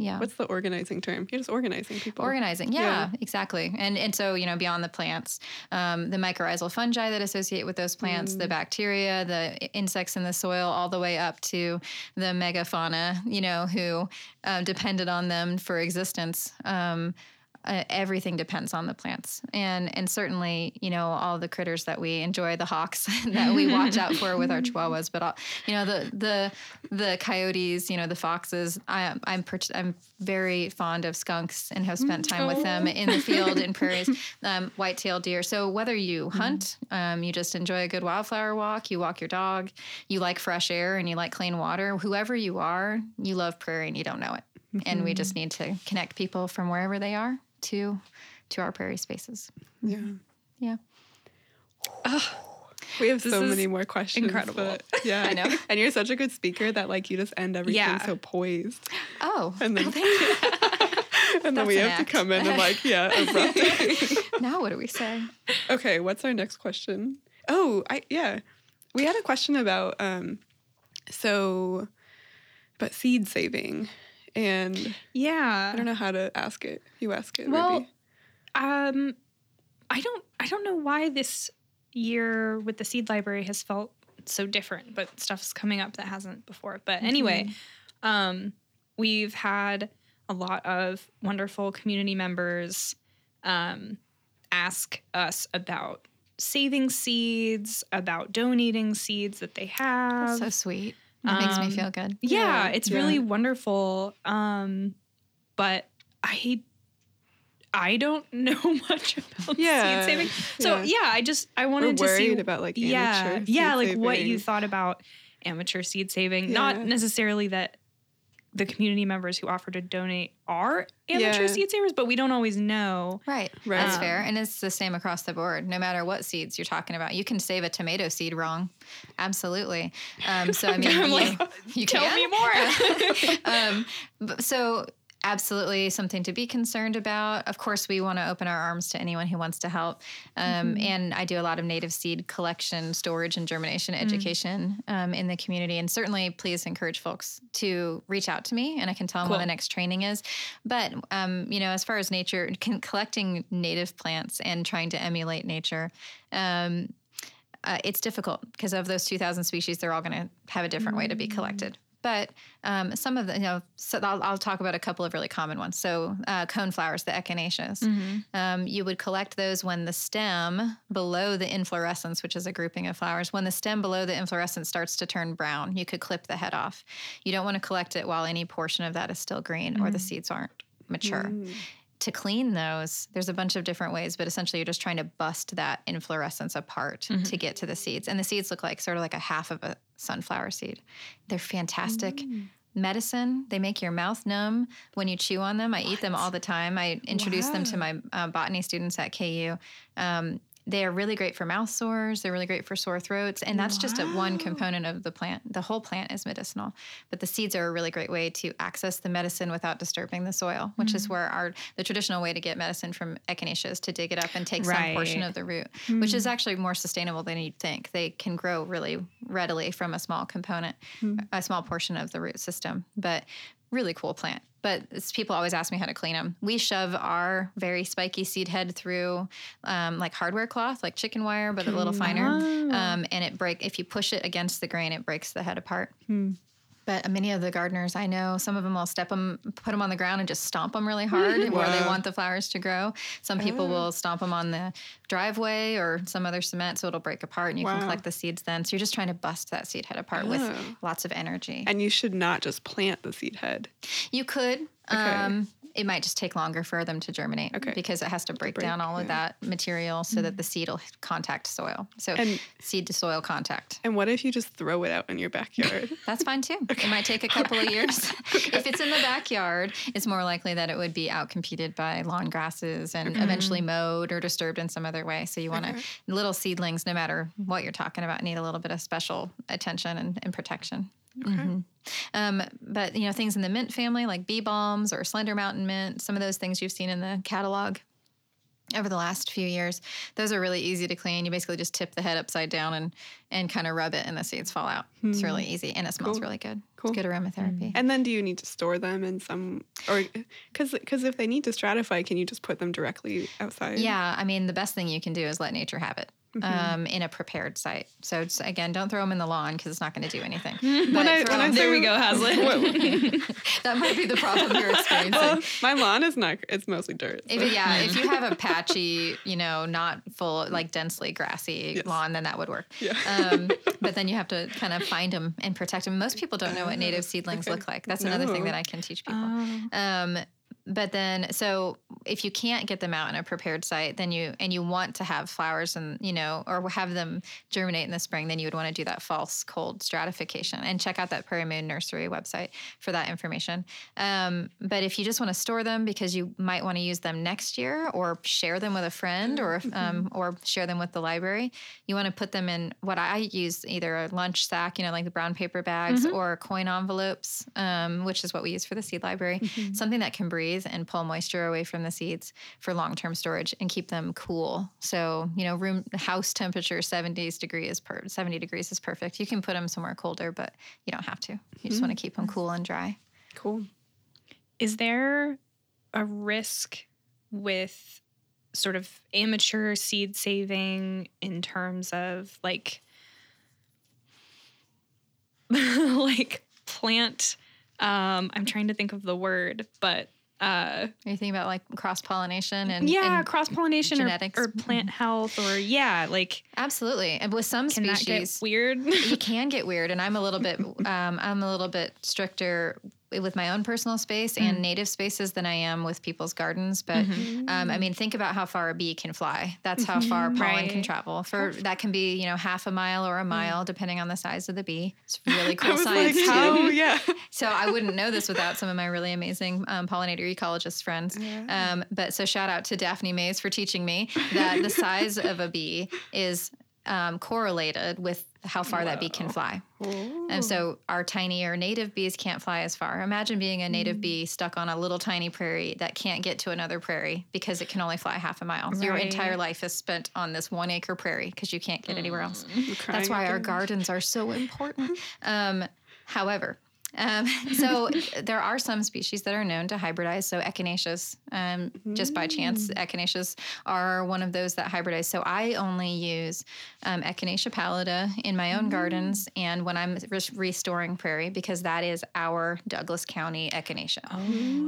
Yeah. What's the organizing term? You're just organizing people. Organizing, yeah, Yeah. exactly, and and so you know beyond the plants, um, the mycorrhizal fungi that associate with those plants, Mm. the bacteria, the insects in the soil, all the way up to the megafauna, you know, who uh, depended on them for existence. Um, uh, everything depends on the plants, and and certainly you know all the critters that we enjoy, the hawks that we watch out for with our chihuahuas, but all, you know the the the coyotes, you know the foxes. I, I'm per- I'm very fond of skunks and have spent time with them in the field in prairies. Um, white-tailed deer. So whether you hunt, um, you just enjoy a good wildflower walk, you walk your dog, you like fresh air and you like clean water. Whoever you are, you love prairie and you don't know it. And we just need to connect people from wherever they are to to our prairie spaces. Yeah. Yeah. We have This so many more questions. incredible. but- yeah. I know. And you're such a good speaker that like you just end everything Yeah. so poised. Oh, And then, and then we an have to come in and like, yeah, abrupt. now what do we say? okay, what's our next question? Oh, I yeah. We had a question about um so about seed saving. And Yeah. I don't know how to ask it. You ask it, Well, maybe. Um, I don't. I don't know why this year with the seed library has felt so different, but stuff's coming up that hasn't before. But anyway, um, we've had a lot of wonderful community members um, ask us about saving seeds, about donating seeds that they have. so sweet. It makes me um, feel good. yeah, Yeah, it's yeah. really wonderful. Um, but I I don't know much about Yeah, seed saving. So yeah. yeah, I just I We're wanted to see worried about like yeah, amateur yeah, seed like what you thought about amateur seed saving. Not necessarily that the community members who offer to donate are amateur Yeah. seed savers, but we don't always know. Right. Right. That's Um, fair. And it's the same across the board, no matter what seeds you're talking about. You can save a tomato seed wrong. Absolutely. Um, so, I mean, I'm you, like, you Tell can. me more. um, so, absolutely something to be concerned about. Of course, we want to open our arms to anyone who wants to help. Um, And I do a lot of native seed collection, storage, and germination education um, in the community. And certainly, please encourage folks to reach out to me, and I can tell them Cool. when the next training is. But um, you know, as far as nature, collecting native plants and trying to emulate nature. Um, uh, it's difficult because of those 2,000 species, they're all going to have a different way to be collected. But um, some of the, you know, so I'll, I'll talk about a couple of really common ones. So uh, cone flowers, the echinaceas, um, you would collect those when the stem below the inflorescence, which is a grouping of flowers, when the stem below the inflorescence starts to turn brown, you could clip the head off. You don't want to collect it while any portion of that is still green or the seeds aren't mature Mm. to clean those, there's a bunch of different ways, but essentially you're just trying to bust that inflorescence apart to get to the seeds. And the seeds look like sort of like a half of a sunflower seed. They're fantastic. Medicine, they make your mouth numb when you chew on them. I eat them all the time. I introduce them to my uh, botany students at KU. Um, they are really great for mouth sores. They're really great for sore throats. And that's just a one component of the plant. The whole plant is medicinal. But the seeds are a really great way to access the medicine without disturbing the soil, which is mm. where our the traditional way to get medicine from echinacea is to dig it up and take some portion of the root, which is hmm. actually more sustainable than you'd think. They can grow really readily from a small component, hmm. a small portion of the root system. But really cool plant. But it's, people always ask me how to clean them. We shove our very spiky seed head through um, like hardware cloth, like chicken wire, but a little finer. Um, and it break if you push it against the grain, it breaks the head apart. But many of the gardeners I know, some of them will step them, put them on the ground, and just stomp them really hard where they want the flowers to grow. Some people oh. will stomp them on the driveway or some other cement, so it'll break apart, and you can collect the seeds then. So you're just trying to bust that seed head apart with Oh. lots of energy. And you should not just plant the seed head. You could. Okay. Um, it might just take longer for them to germinate Okay. because it has to break, break, down all of that material so that the seed will contact soil. So And- seed to soil contact. And what if you just throw it out in your backyard? That's fine too. It might take a couple of years. If it's in the backyard, it's more likely that it would be outcompeted by lawn grasses and eventually mowed or disturbed in some other way. So you want to, Okay. little seedlings, no matter what you're talking about, need a little bit of special attention and, and protection. Mhm. Um, but you know, things in the mint family like bee balms or Slender Mountain mint, some of those things you've seen in the catalog over the last few years, those are really easy to clean. You basically just tip the head upside down and and kind of rub it, and the seeds fall out. It's really easy, and it smells Cool. really good. Cool. It's good aromatherapy. and then do you need to store them in some or cuz cuz if they need to stratify, can you just put them directly outside? Yeah, I mean, the best thing you can do is let nature have it. Um, in a prepared site. So it's, again, don't throw them in the lawn because it's not going to do anything. But I- when I There we go, Hazlitt. that might be the problem you're experiencing. Well, my lawn is not it's mostly dirt. so- If, yeah, if you have a patchy, you know, not full, like densely grassy Yes. lawn, then that would work. Yeah. Um, but then you have to kind of find them and protect them. Most people don't know what native seedlings okay. look like. That's another thing that I can teach people. Oh. Um, but then, so if you can't get them out in a prepared site, then you and you want to have flowers and you know, or have them germinate in the spring, then you would want to do that false cold stratification and check out that Prairie Moon Nursery website for that information. Um, but if you just want to store them because you might want to use them next year, or share them with a friend, or um, or share them with the library, you want to put them in what I use either a lunch sack, you know, like the brown paper bags, or coin envelopes, um, which is what we use for the seed library. Something that can breathe and pull moisture away from the seeds for long-term storage and keep them cool. So you know, room house temperature 70 degrees per 70 degrees is perfect. You can put them somewhere colder, but you don't have to. You just want to keep them cool and dry. cool. Is there a risk with sort of amateur seed saving in terms of like like plant um I'm trying to think of the word, but uh Are you thinking about like cross pollination and yeah, and- cross pollination or, genetics. or plant health or yeah, like absolutely. And with some can that species, get weird? you can get weird and i'm a little bit um, i'm a little bit stricter with my own personal space and native spaces than i am with people's gardens but um, i mean think about how far a bee can fly. That's how far pollen can travel. For that can be you know half a mile or a mile depending on the size of the bee. It's really cool science. like, how? Yeah. So I wouldn't know this without some of my really amazing um, pollinator ecologist friends. Um, but so shout out to Daphne Mays for teaching me that the size of a bee is um, correlated with how far that bee can fly. And so our tinier native bees can't fly as far. Imagine being a native bee stuck on a little tiny prairie that can't get to another prairie because it can only fly half a mile. Your entire life is spent on this one acre prairie because you can't get anywhere else. That's why our gardens are so important. Um, however, um, so there are some species that are known to hybridize. So echinaceas, um, just by chance, echinaceas are one of those that hybridize. So I only use um, Echinacea pallida in my own gardens and when I'm res- restoring prairie because that is our Douglas County echinacea.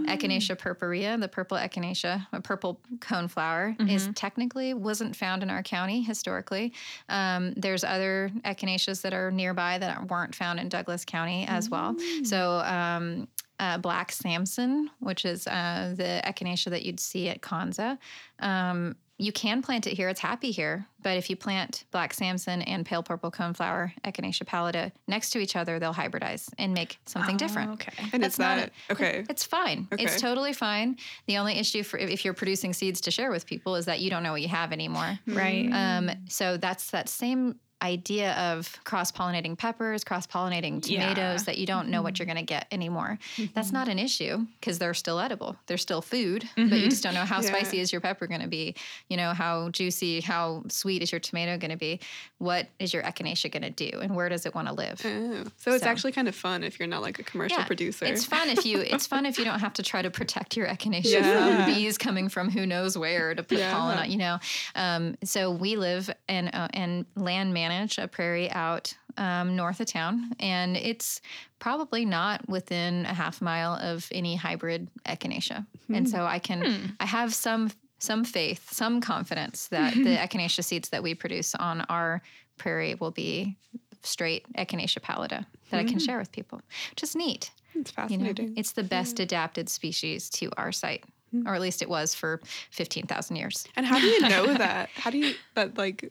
Echinacea purpurea, the purple echinacea, a purple coneflower, is technically wasn't found in our county historically. Um, there's other echinaceas that are nearby that weren't found in Douglas County as well. So. Um, uh, Black Samson, which is uh, the echinacea that you'd see at Konza. Um, you can plant it here. It's happy here. But if you plant black Samson and pale purple coneflower Echinacea pallida next to each other, they'll hybridize and make something different. Oh, Okay. And That's is not that a- okay? It's fine. It's totally fine. The only issue for if you're producing seeds to share with people is that you don't know what you have anymore. Right. Um, so that's that same idea of cross pollinating peppers, cross pollinating tomatoes Yeah. Mm-hmm. that you don't know what you're going to get anymore. That's not an issue because they're still edible. They're still food, but Mm-hmm. you just don't know how Yeah. spicy is your pepper going to be. You know, how juicy, how sweet is your tomato going to be? What is your echinacea going to do? And where does it want to live? Oh. So it's So- actually kind of fun if you're not like a commercial producer. It's fun if you it's fun if you don't have to try to protect your echinacea Yeah. from bees coming from who knows where to put Yeah. pollen on, you know. Um, so we live and uh, and land manage a prairie out um, north of town, and it's probably not within a half mile of any hybrid echinacea. And so I can hmm. I have some some faith, some confidence that the echinacea seeds that we produce on our prairie will be straight echinacea pallida that I can hmm. share with people. Just neat. It's You know, fascinating. it's the best adapted species to our site, hmm. or at least it was for fifteen thousand years. and how do you know that? How do you that like?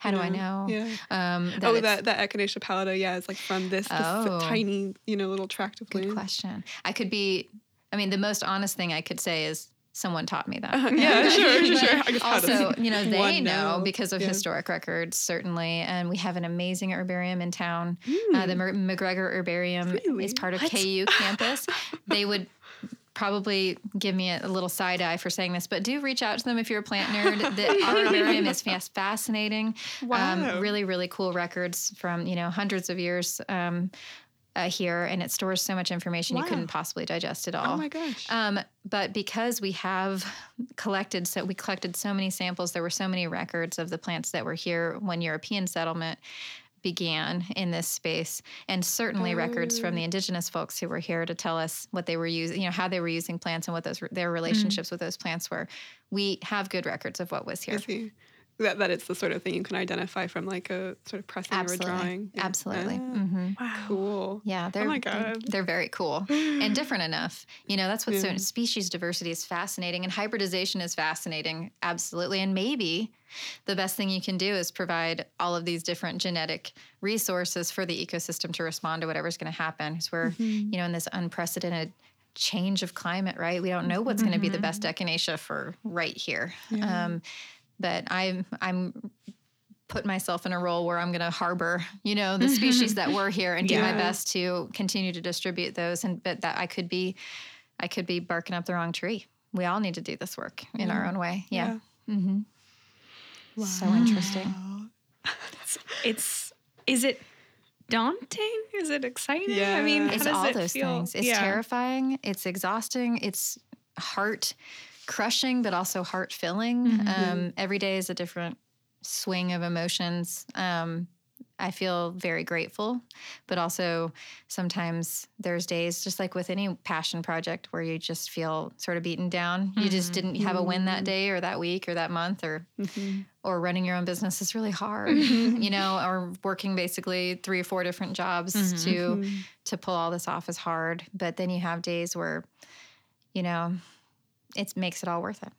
How do I know? Yeah. Um, that oh, that that Echinacea pallida, yeah, is like from this, this Oh. tiny, you know, little tract of Good land. question. I could be. I mean, the most honest thing I could say is someone taught me that. yeah, sure, sure, sure. Also, you know, they know know? because of Yeah. historic records, certainly. And we have an amazing herbarium in town. Uh, the McGregor Herbarium Hmm. Really? is part of What? KU campus. they would probably give me a, a little side eye for saying this, but do reach out to them if you're a plant nerd. The, our herbarium is fas- fascinating. Wow. Um, really, really cool records from, you know, hundreds of years. Um, uh, here and it stores so much information you couldn't possibly digest it all. Oh my gosh. Um, but because we have collected, so we collected so many samples, there were so many records of the plants that were here when European settlement began in this space, and certainly records from the oh. indigenous folks who were here to tell us what they were using, you know, how they were using plants and what those their mm. relationships with those plants were. We have good records of what was here. See. That, that it's the sort of thing you can identify from like a sort of pressing Absolutely, or a drawing. Yeah. absolutely. Ah, hmm Wow. Cool. Yeah, they're, my they're- God. They're, very cool and different enough. You know, that's what's so species diversity is fascinating and hybridization is fascinating. Absolutely. And maybe the best thing you can do is provide all of these different genetic resources for the ecosystem to respond to whatever's going to happen. Because we're, Mm-hmm. you know, in this unprecedented change of climate, right? We don't know what's going to be the best Mm-hmm. echinacea for right here. Um, but I'm I'm put myself in a role where I'm going to harbor, you know, the species that were here and do my best to continue to distribute those. And but that I could be, I could be barking up the wrong tree. We all need to do this work in our own way. Yeah. mm-hmm So interesting. It's is it daunting? Is it exciting? I mean, Yeah. how It's does all it those feel? things. It's Yeah. terrifying. It's exhausting. It's heart crushing, but also heart filling. Mm-hmm. Um, every day is a different swing of emotions. Um, I feel very grateful, but also sometimes there's days, just like with any passion project, where you just feel sort of beaten down. You just Mm-hmm. didn't have a win that day or that week or that month or Mm-hmm. or running your own business is really hard, you know, or working basically three or four different jobs Mm-hmm. to to pull all this off is hard. But then you have days where, you know, it makes it all worth it.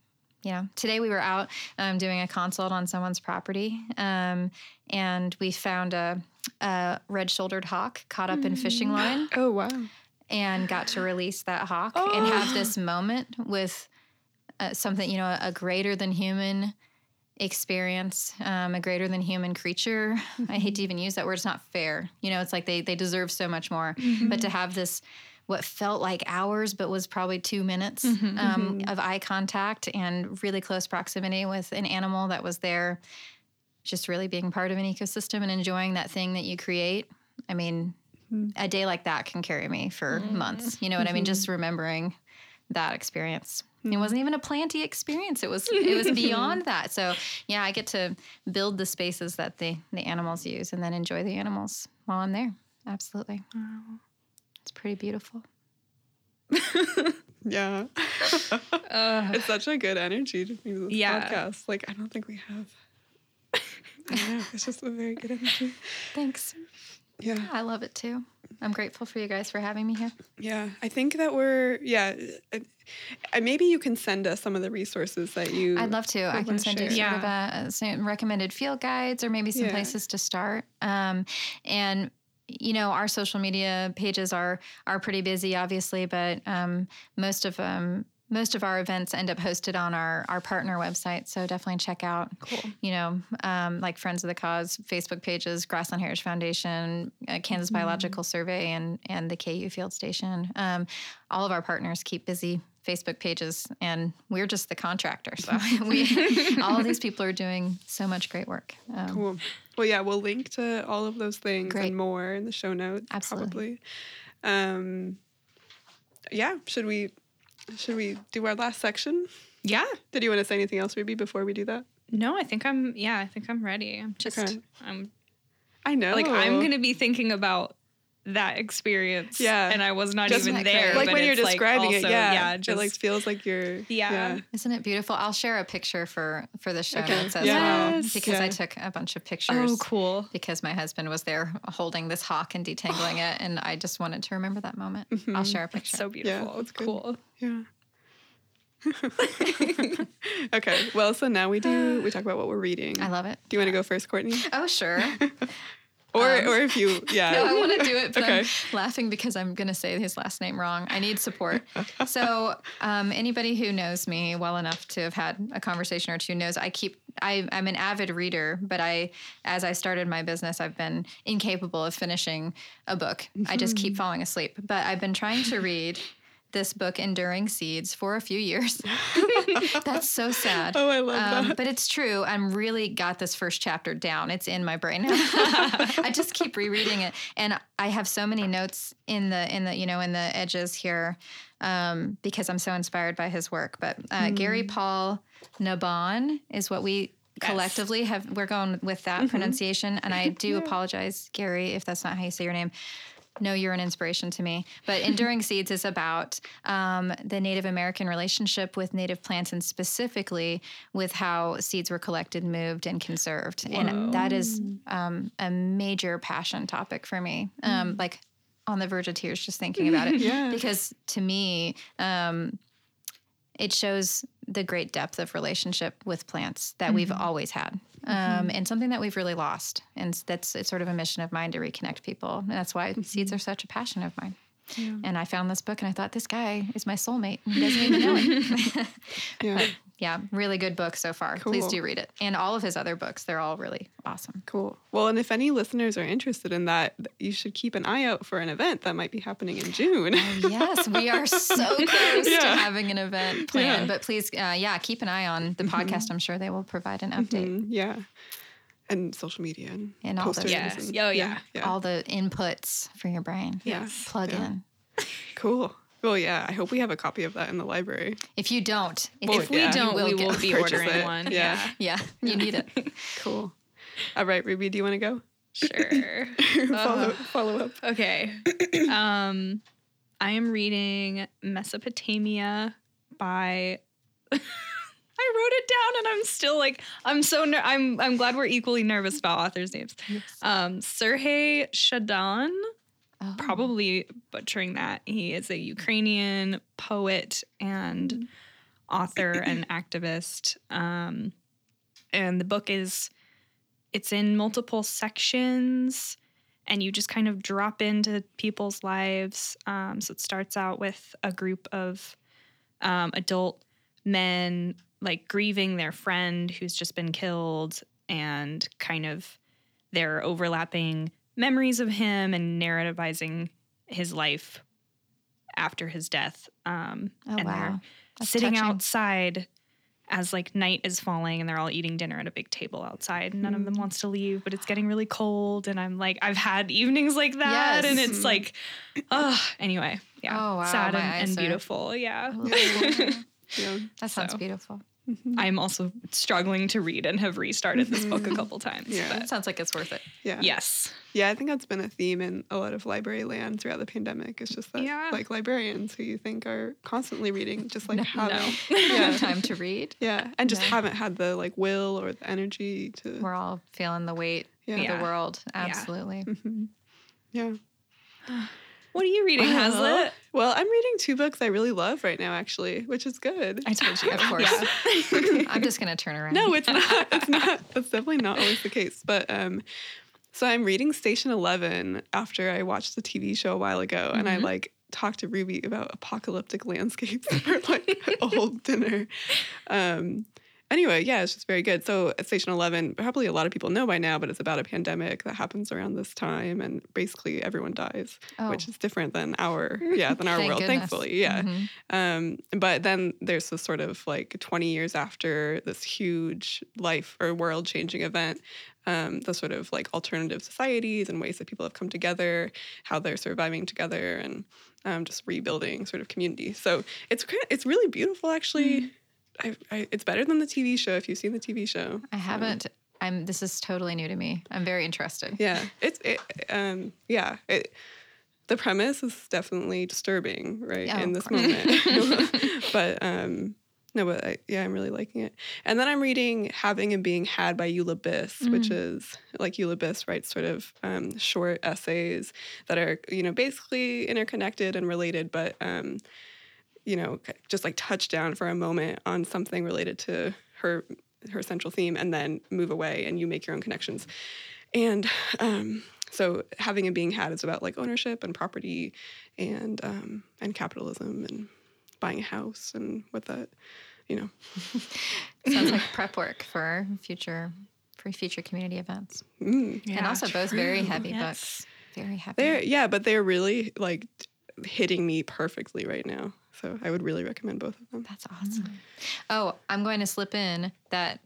You know, today we were out um, doing a consult on someone's property, um, and we found a, a red-shouldered hawk caught up in fishing line, Oh wow. and got to release that hawk and have this moment with uh, something, you know, a greater than human experience, um, a greater than human creature. I hate to even use that word. It's not fair. You know, it's like they they deserve so much more. But to have this, what felt like hours, but was probably two minutes mm-hmm, um, mm-hmm. of eye contact and really close proximity with an animal that was there, just really being part of an ecosystem and enjoying that thing that you create. I mean, mm-hmm. a day like that can carry me for months. You know what I mean? Just remembering that experience. It wasn't even a planty experience. It was it was beyond that. So yeah, I get to build the spaces that the the animals use and then enjoy the animals while I'm there. Absolutely. It's pretty beautiful. Yeah. it's such a good energy to be this Yeah. podcast. Like I don't think we have. I know. It's just a very good energy. Thanks. Yeah. I love it too. I'm grateful for you guys for having me here. Yeah. I think that we're, yeah. uh, uh, maybe you can send us some of the resources that you. I'd love to. I would can wanna send you share. sort of a, some recommended field guides or maybe some Yeah. places to start. Um, and you know, our social media pages are are pretty busy, obviously, but um, most of um, most of our events end up hosted on our our partner website. So definitely check out. Cool. You know, um, like Friends of the Kaw Facebook pages, Grassland Heritage Foundation, uh, Kansas Mm-hmm. Biological Survey, and and the KU Field Station. Um, all of our partners keep busy Facebook pages, and we're just the contractor. So we, all of these people are doing so much great work. Um, Cool. Well, yeah, we'll link to all of those things Great. and more in the show notes. Absolutely. Probably. Um, yeah. Should we? Should we do our last section? Yeah. Did you want to say anything else, Ruby, before we do that? No, I think I'm. Yeah, I think I'm ready. I'm just. Okay. I'm I know. like I'm gonna be thinking about that experience. Yeah. and I was not Just even there. like but when you're it's, like, describing it, yeah, yeah, just it like feels like you're Yeah. Isn't it beautiful? I'll share a picture for for the show Okay. notes as Yeah. well Yes. because I took a bunch of oh, pictures. oh, cool. Because my husband was there holding this hawk and detangling it, and I just wanted to remember that moment. I'll mm-hmm. share a picture. So beautiful. It's good. cool. Yeah. okay. Well, so now we do we talk about what we're reading. I love it. do you want to go first, Courtney? Oh sure. Or Um, or if you yeah. No, I want to do it, but Okay. I'm laughing because I'm going to say his last name wrong. I need support. so, um, anybody who knows me well enough to have had a conversation or two knows I keep. I, I'm an avid reader, but I, as I started my business, I've been incapable of finishing a book. I just keep falling asleep. But I've been trying to read this book, Enduring Seeds, for a few years. That's so sad. Oh, I love Um, that. but it's true. I'm really got this first chapter down. It's in my brain. I just keep rereading it, and I have so many notes in the in the you know in the edges here um, because I'm so inspired by his work. But uh, Gary Paul Nabon is what we collectively have. We're going with that pronunciation, and I do apologize, Gary, if that's not how you say your name. No, you're an inspiration to me. But Enduring Seeds is about um, the Native American relationship with native plants and specifically with how seeds were collected, moved, and conserved. And that is um, a major passion topic for me. Um, Like on the verge of tears just thinking about it. Yeah. Because to me, um, it shows the great depth of relationship with plants that we've always had um, and something that we've really lost and that's it's sort of a mission of mine to reconnect people. And that's why seeds are such a passion of mine. And i found this book and i thought this guy is my soulmate. He doesn't even know it. Yeah. yeah really good book so far please do read it and all of his other books they're all really awesome Cool. Well, and if any listeners are interested in that, you should keep an eye out for an event that might be happening in June. yes, we are so close to having an event planned. Yeah. But please, uh, yeah, keep an eye on the podcast. I'm sure they will provide an update. Mm, yeah. And social media and, And all those posters. Yes. and- Oh, yeah. yeah. All the inputs for your brain. Yes. Plug Yeah. in. Cool. Well, yeah. I hope we have a copy of that in the library. If you don't, if, Well, If we yeah. don't, will we get- will be ordering it. one. Yeah. Yeah. yeah, you need it. Cool. All right, Ruby, do you want to go? Sure. follow, follow up. Okay. Um, I am reading Mesopotamia by. I wrote it down, and I'm still like, I'm so ner- I'm I'm glad we're equally nervous about authors' names. Um, Serhiy Zhadan, Oh. probably butchering that. He is a Ukrainian poet and author and activist. Um, and the book is it's in multiple sections and you just kind of drop into people's lives. Um, so it starts out with a group of um, adult men like grieving their friend who's just been killed and kind of their overlapping memories of him and narrativizing his life after his death. Um, Oh, and wow. they're That's sitting touching. outside as like night is falling and they're all eating dinner at a big table outside. And none of them Mm. wants to leave, but it's getting really cold. And I'm like, I've had evenings like that. And it's like, oh, anyway. Yeah. Oh, wow, Sad my and, and beautiful. Yeah. Yeah. that sounds So. beautiful. I'm also struggling to read and have restarted this book a couple times. Yeah. That But sounds like it's worth it. Yeah. yes. Yeah, I think that's been a theme in a lot of library land throughout the pandemic. It's just that Yeah. like librarians who you think are constantly reading just like No. haven't No. Yeah. Time to read. Yeah. And just No. haven't had the like will or the energy to We're all feeling the weight Yeah. of Yeah. the world. Absolutely. Mhm. Yeah. What are you reading, Well, Hazlitt? Well, I'm reading two books I really love right now, actually, which is good. I told you. Of course. Yeah. I'm just gonna turn around. no, it's not. It's not. That's definitely not always the case. But um, so I'm reading Station Eleven after I watched the TV show a while ago, and I Mhm. like talked to Ruby about apocalyptic landscapes for like a whole dinner. Um, anyway, yeah, it's just very good. So at Station Eleven, probably a lot of people know by now, but it's about a pandemic that happens around this time, and basically everyone dies, Oh, which is different than our yeah than our world, goodness. thankfully. Yeah. Mhm. Um, but then there's this sort of like 20 years after this huge life or world changing event, um, the sort of like alternative societies and ways that people have come together, how they're surviving together, and um, just rebuilding sort of community. So it's kind of it's really beautiful, actually. I, I, it's better than the TV show if you've seen the TV show. I haven't. I'm. This is totally new to me. I'm very interested. yeah, it's it, um, yeah. It, the premise is definitely disturbing, right, Oh, in this moment. but um, no, but I, yeah, I'm really liking it. And then I'm reading "Having and Being Had" by Eula Biss, which is like Eula Biss writes sort of um, short essays that are you know basically interconnected and related, but um, you know just like touch down for a moment on something related to her her central theme, and then move away, and you make your own connections. And um, so having and being had is about like ownership and property and um, and capitalism and buying a house and what that you know Sounds like prep work for future for future community events. mm, and also both very heavy Yes. books. Very heavy. they're yeah but they're really like hitting me perfectly right now so i would really recommend both of them That's awesome. Oh, I'm going to slip in that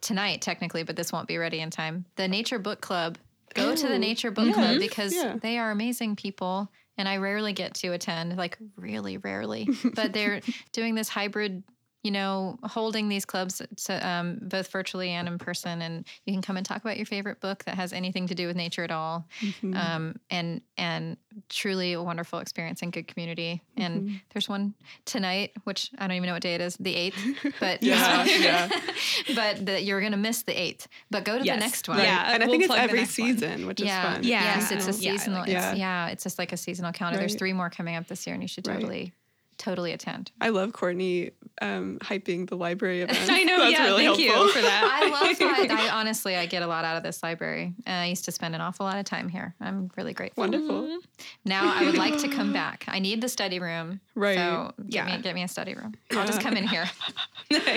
tonight, technically, but this won't be ready in time. The Nature Book Club. Go to the Oh, Nature Book yes, Club because yeah. they are amazing people. And I rarely get to attend, like really rarely. but they're doing this hybrid, you know, holding these clubs to, um, both virtually and in person. And you can come and talk about your favorite book that has anything to do with nature at all. Mhm. Um, and and truly a wonderful experience and good community. And Mhm. there's one tonight, which I don't even know what day it is, the eighth. But Yeah, yeah. but the, you're gonna miss the eighth. But go to Yes. the next one. Yeah, and i we'll think it's plug every next one. season which Yeah. is fun Yeah. Yes, it's a Yeah, like seasonal. it's, Yeah. yeah, it's just like a seasonal calendar. There's three more coming up this year, and you should Right. Totally, totally attend. i love courtney um, hyping the library events I know. That's yeah, really thank helpful you for that. I love. I, I honestly, I get a lot out of this library. Uh, I used to spend an awful lot of time here. I'm really grateful. wonderful Now I would like to come back. I need the study room. Right. So get Yeah. me get me a study room. I'll just come in here.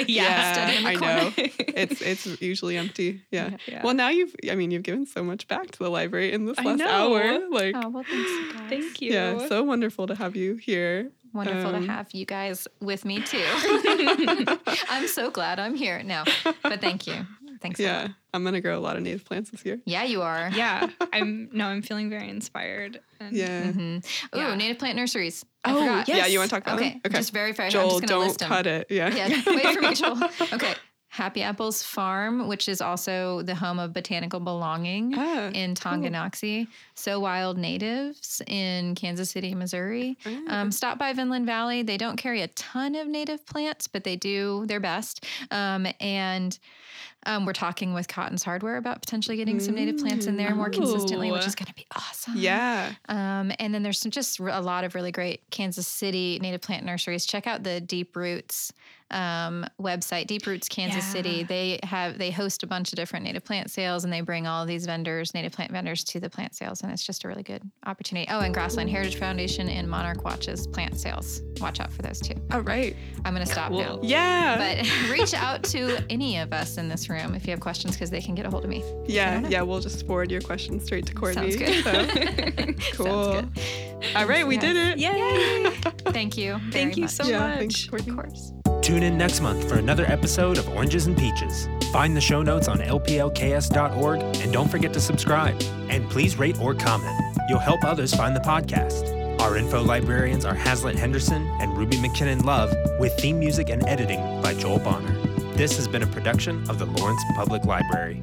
yeah. study in the I corner. know. It's it's usually empty. Yeah. Yeah. Well, now you've I mean you've given so much back to the library in this I last know. hour. Like Oh well, thanks, you guys. Thank you. yeah, so wonderful to have you here. Wonderful Um, to have you guys with me too. I'm so glad I'm here. No, but thank you. Thanks. Yeah, lot. I'm gonna grow a lot of native plants this year. Yeah, you are. yeah. I'm no, I'm feeling very inspired. And Yeah. hmm Ooh, Yeah. native plant nurseries. I Oh, yes. Yeah, you want to talk about Okay, them? just very fast. I'm Joel, just don't cut it. Yeah. Yeah, wait for me, Joel. Okay. Happy Apples Farm, which is also the home of Botanical Belonging Ah, in cool. Tonganoxie. Sow Wild Natives in Kansas City, Missouri. Ah. Um, stop by Vinland Valley. They don't carry a ton of native plants, but they do their best. Um, and um, we're talking with Cotton's Hardware about potentially getting some native plants in there more consistently, which is going to be awesome. yeah. Um, and then there's some, just a lot of really great Kansas City native plant nurseries. Check out the Deep Roots um, website, Deep Roots Kansas City. They have they host a bunch of different native plant sales, and they bring all these vendors, native plant vendors, to the plant sales, and it's just a really good opportunity. Oh, and Grassland Heritage Foundation and Monarch Watch's plant sales. Watch out for those too. All right. I'm going to stop now. Yeah. But reach out to any of us in this room if you have questions, because they can get a hold of me. yeah. Yeah. We'll just forward your questions straight to Courtney. Sounds good. So, cool. Sounds good. All right, we Yes. did it. Yay. Thank you. Thank you much. so yeah. much. Thanks, Courtney. Of course. Tune in next month for another episode of Oranges and Peaches. Find the show notes on lplks.org and don't forget to subscribe. And please rate or comment. You'll help others find the podcast. Our info librarians are Hazlitt Henderson and Ruby McKinnon Love, with theme music and editing by Joel Bonner. This has been a production of the Lawrence Public Library.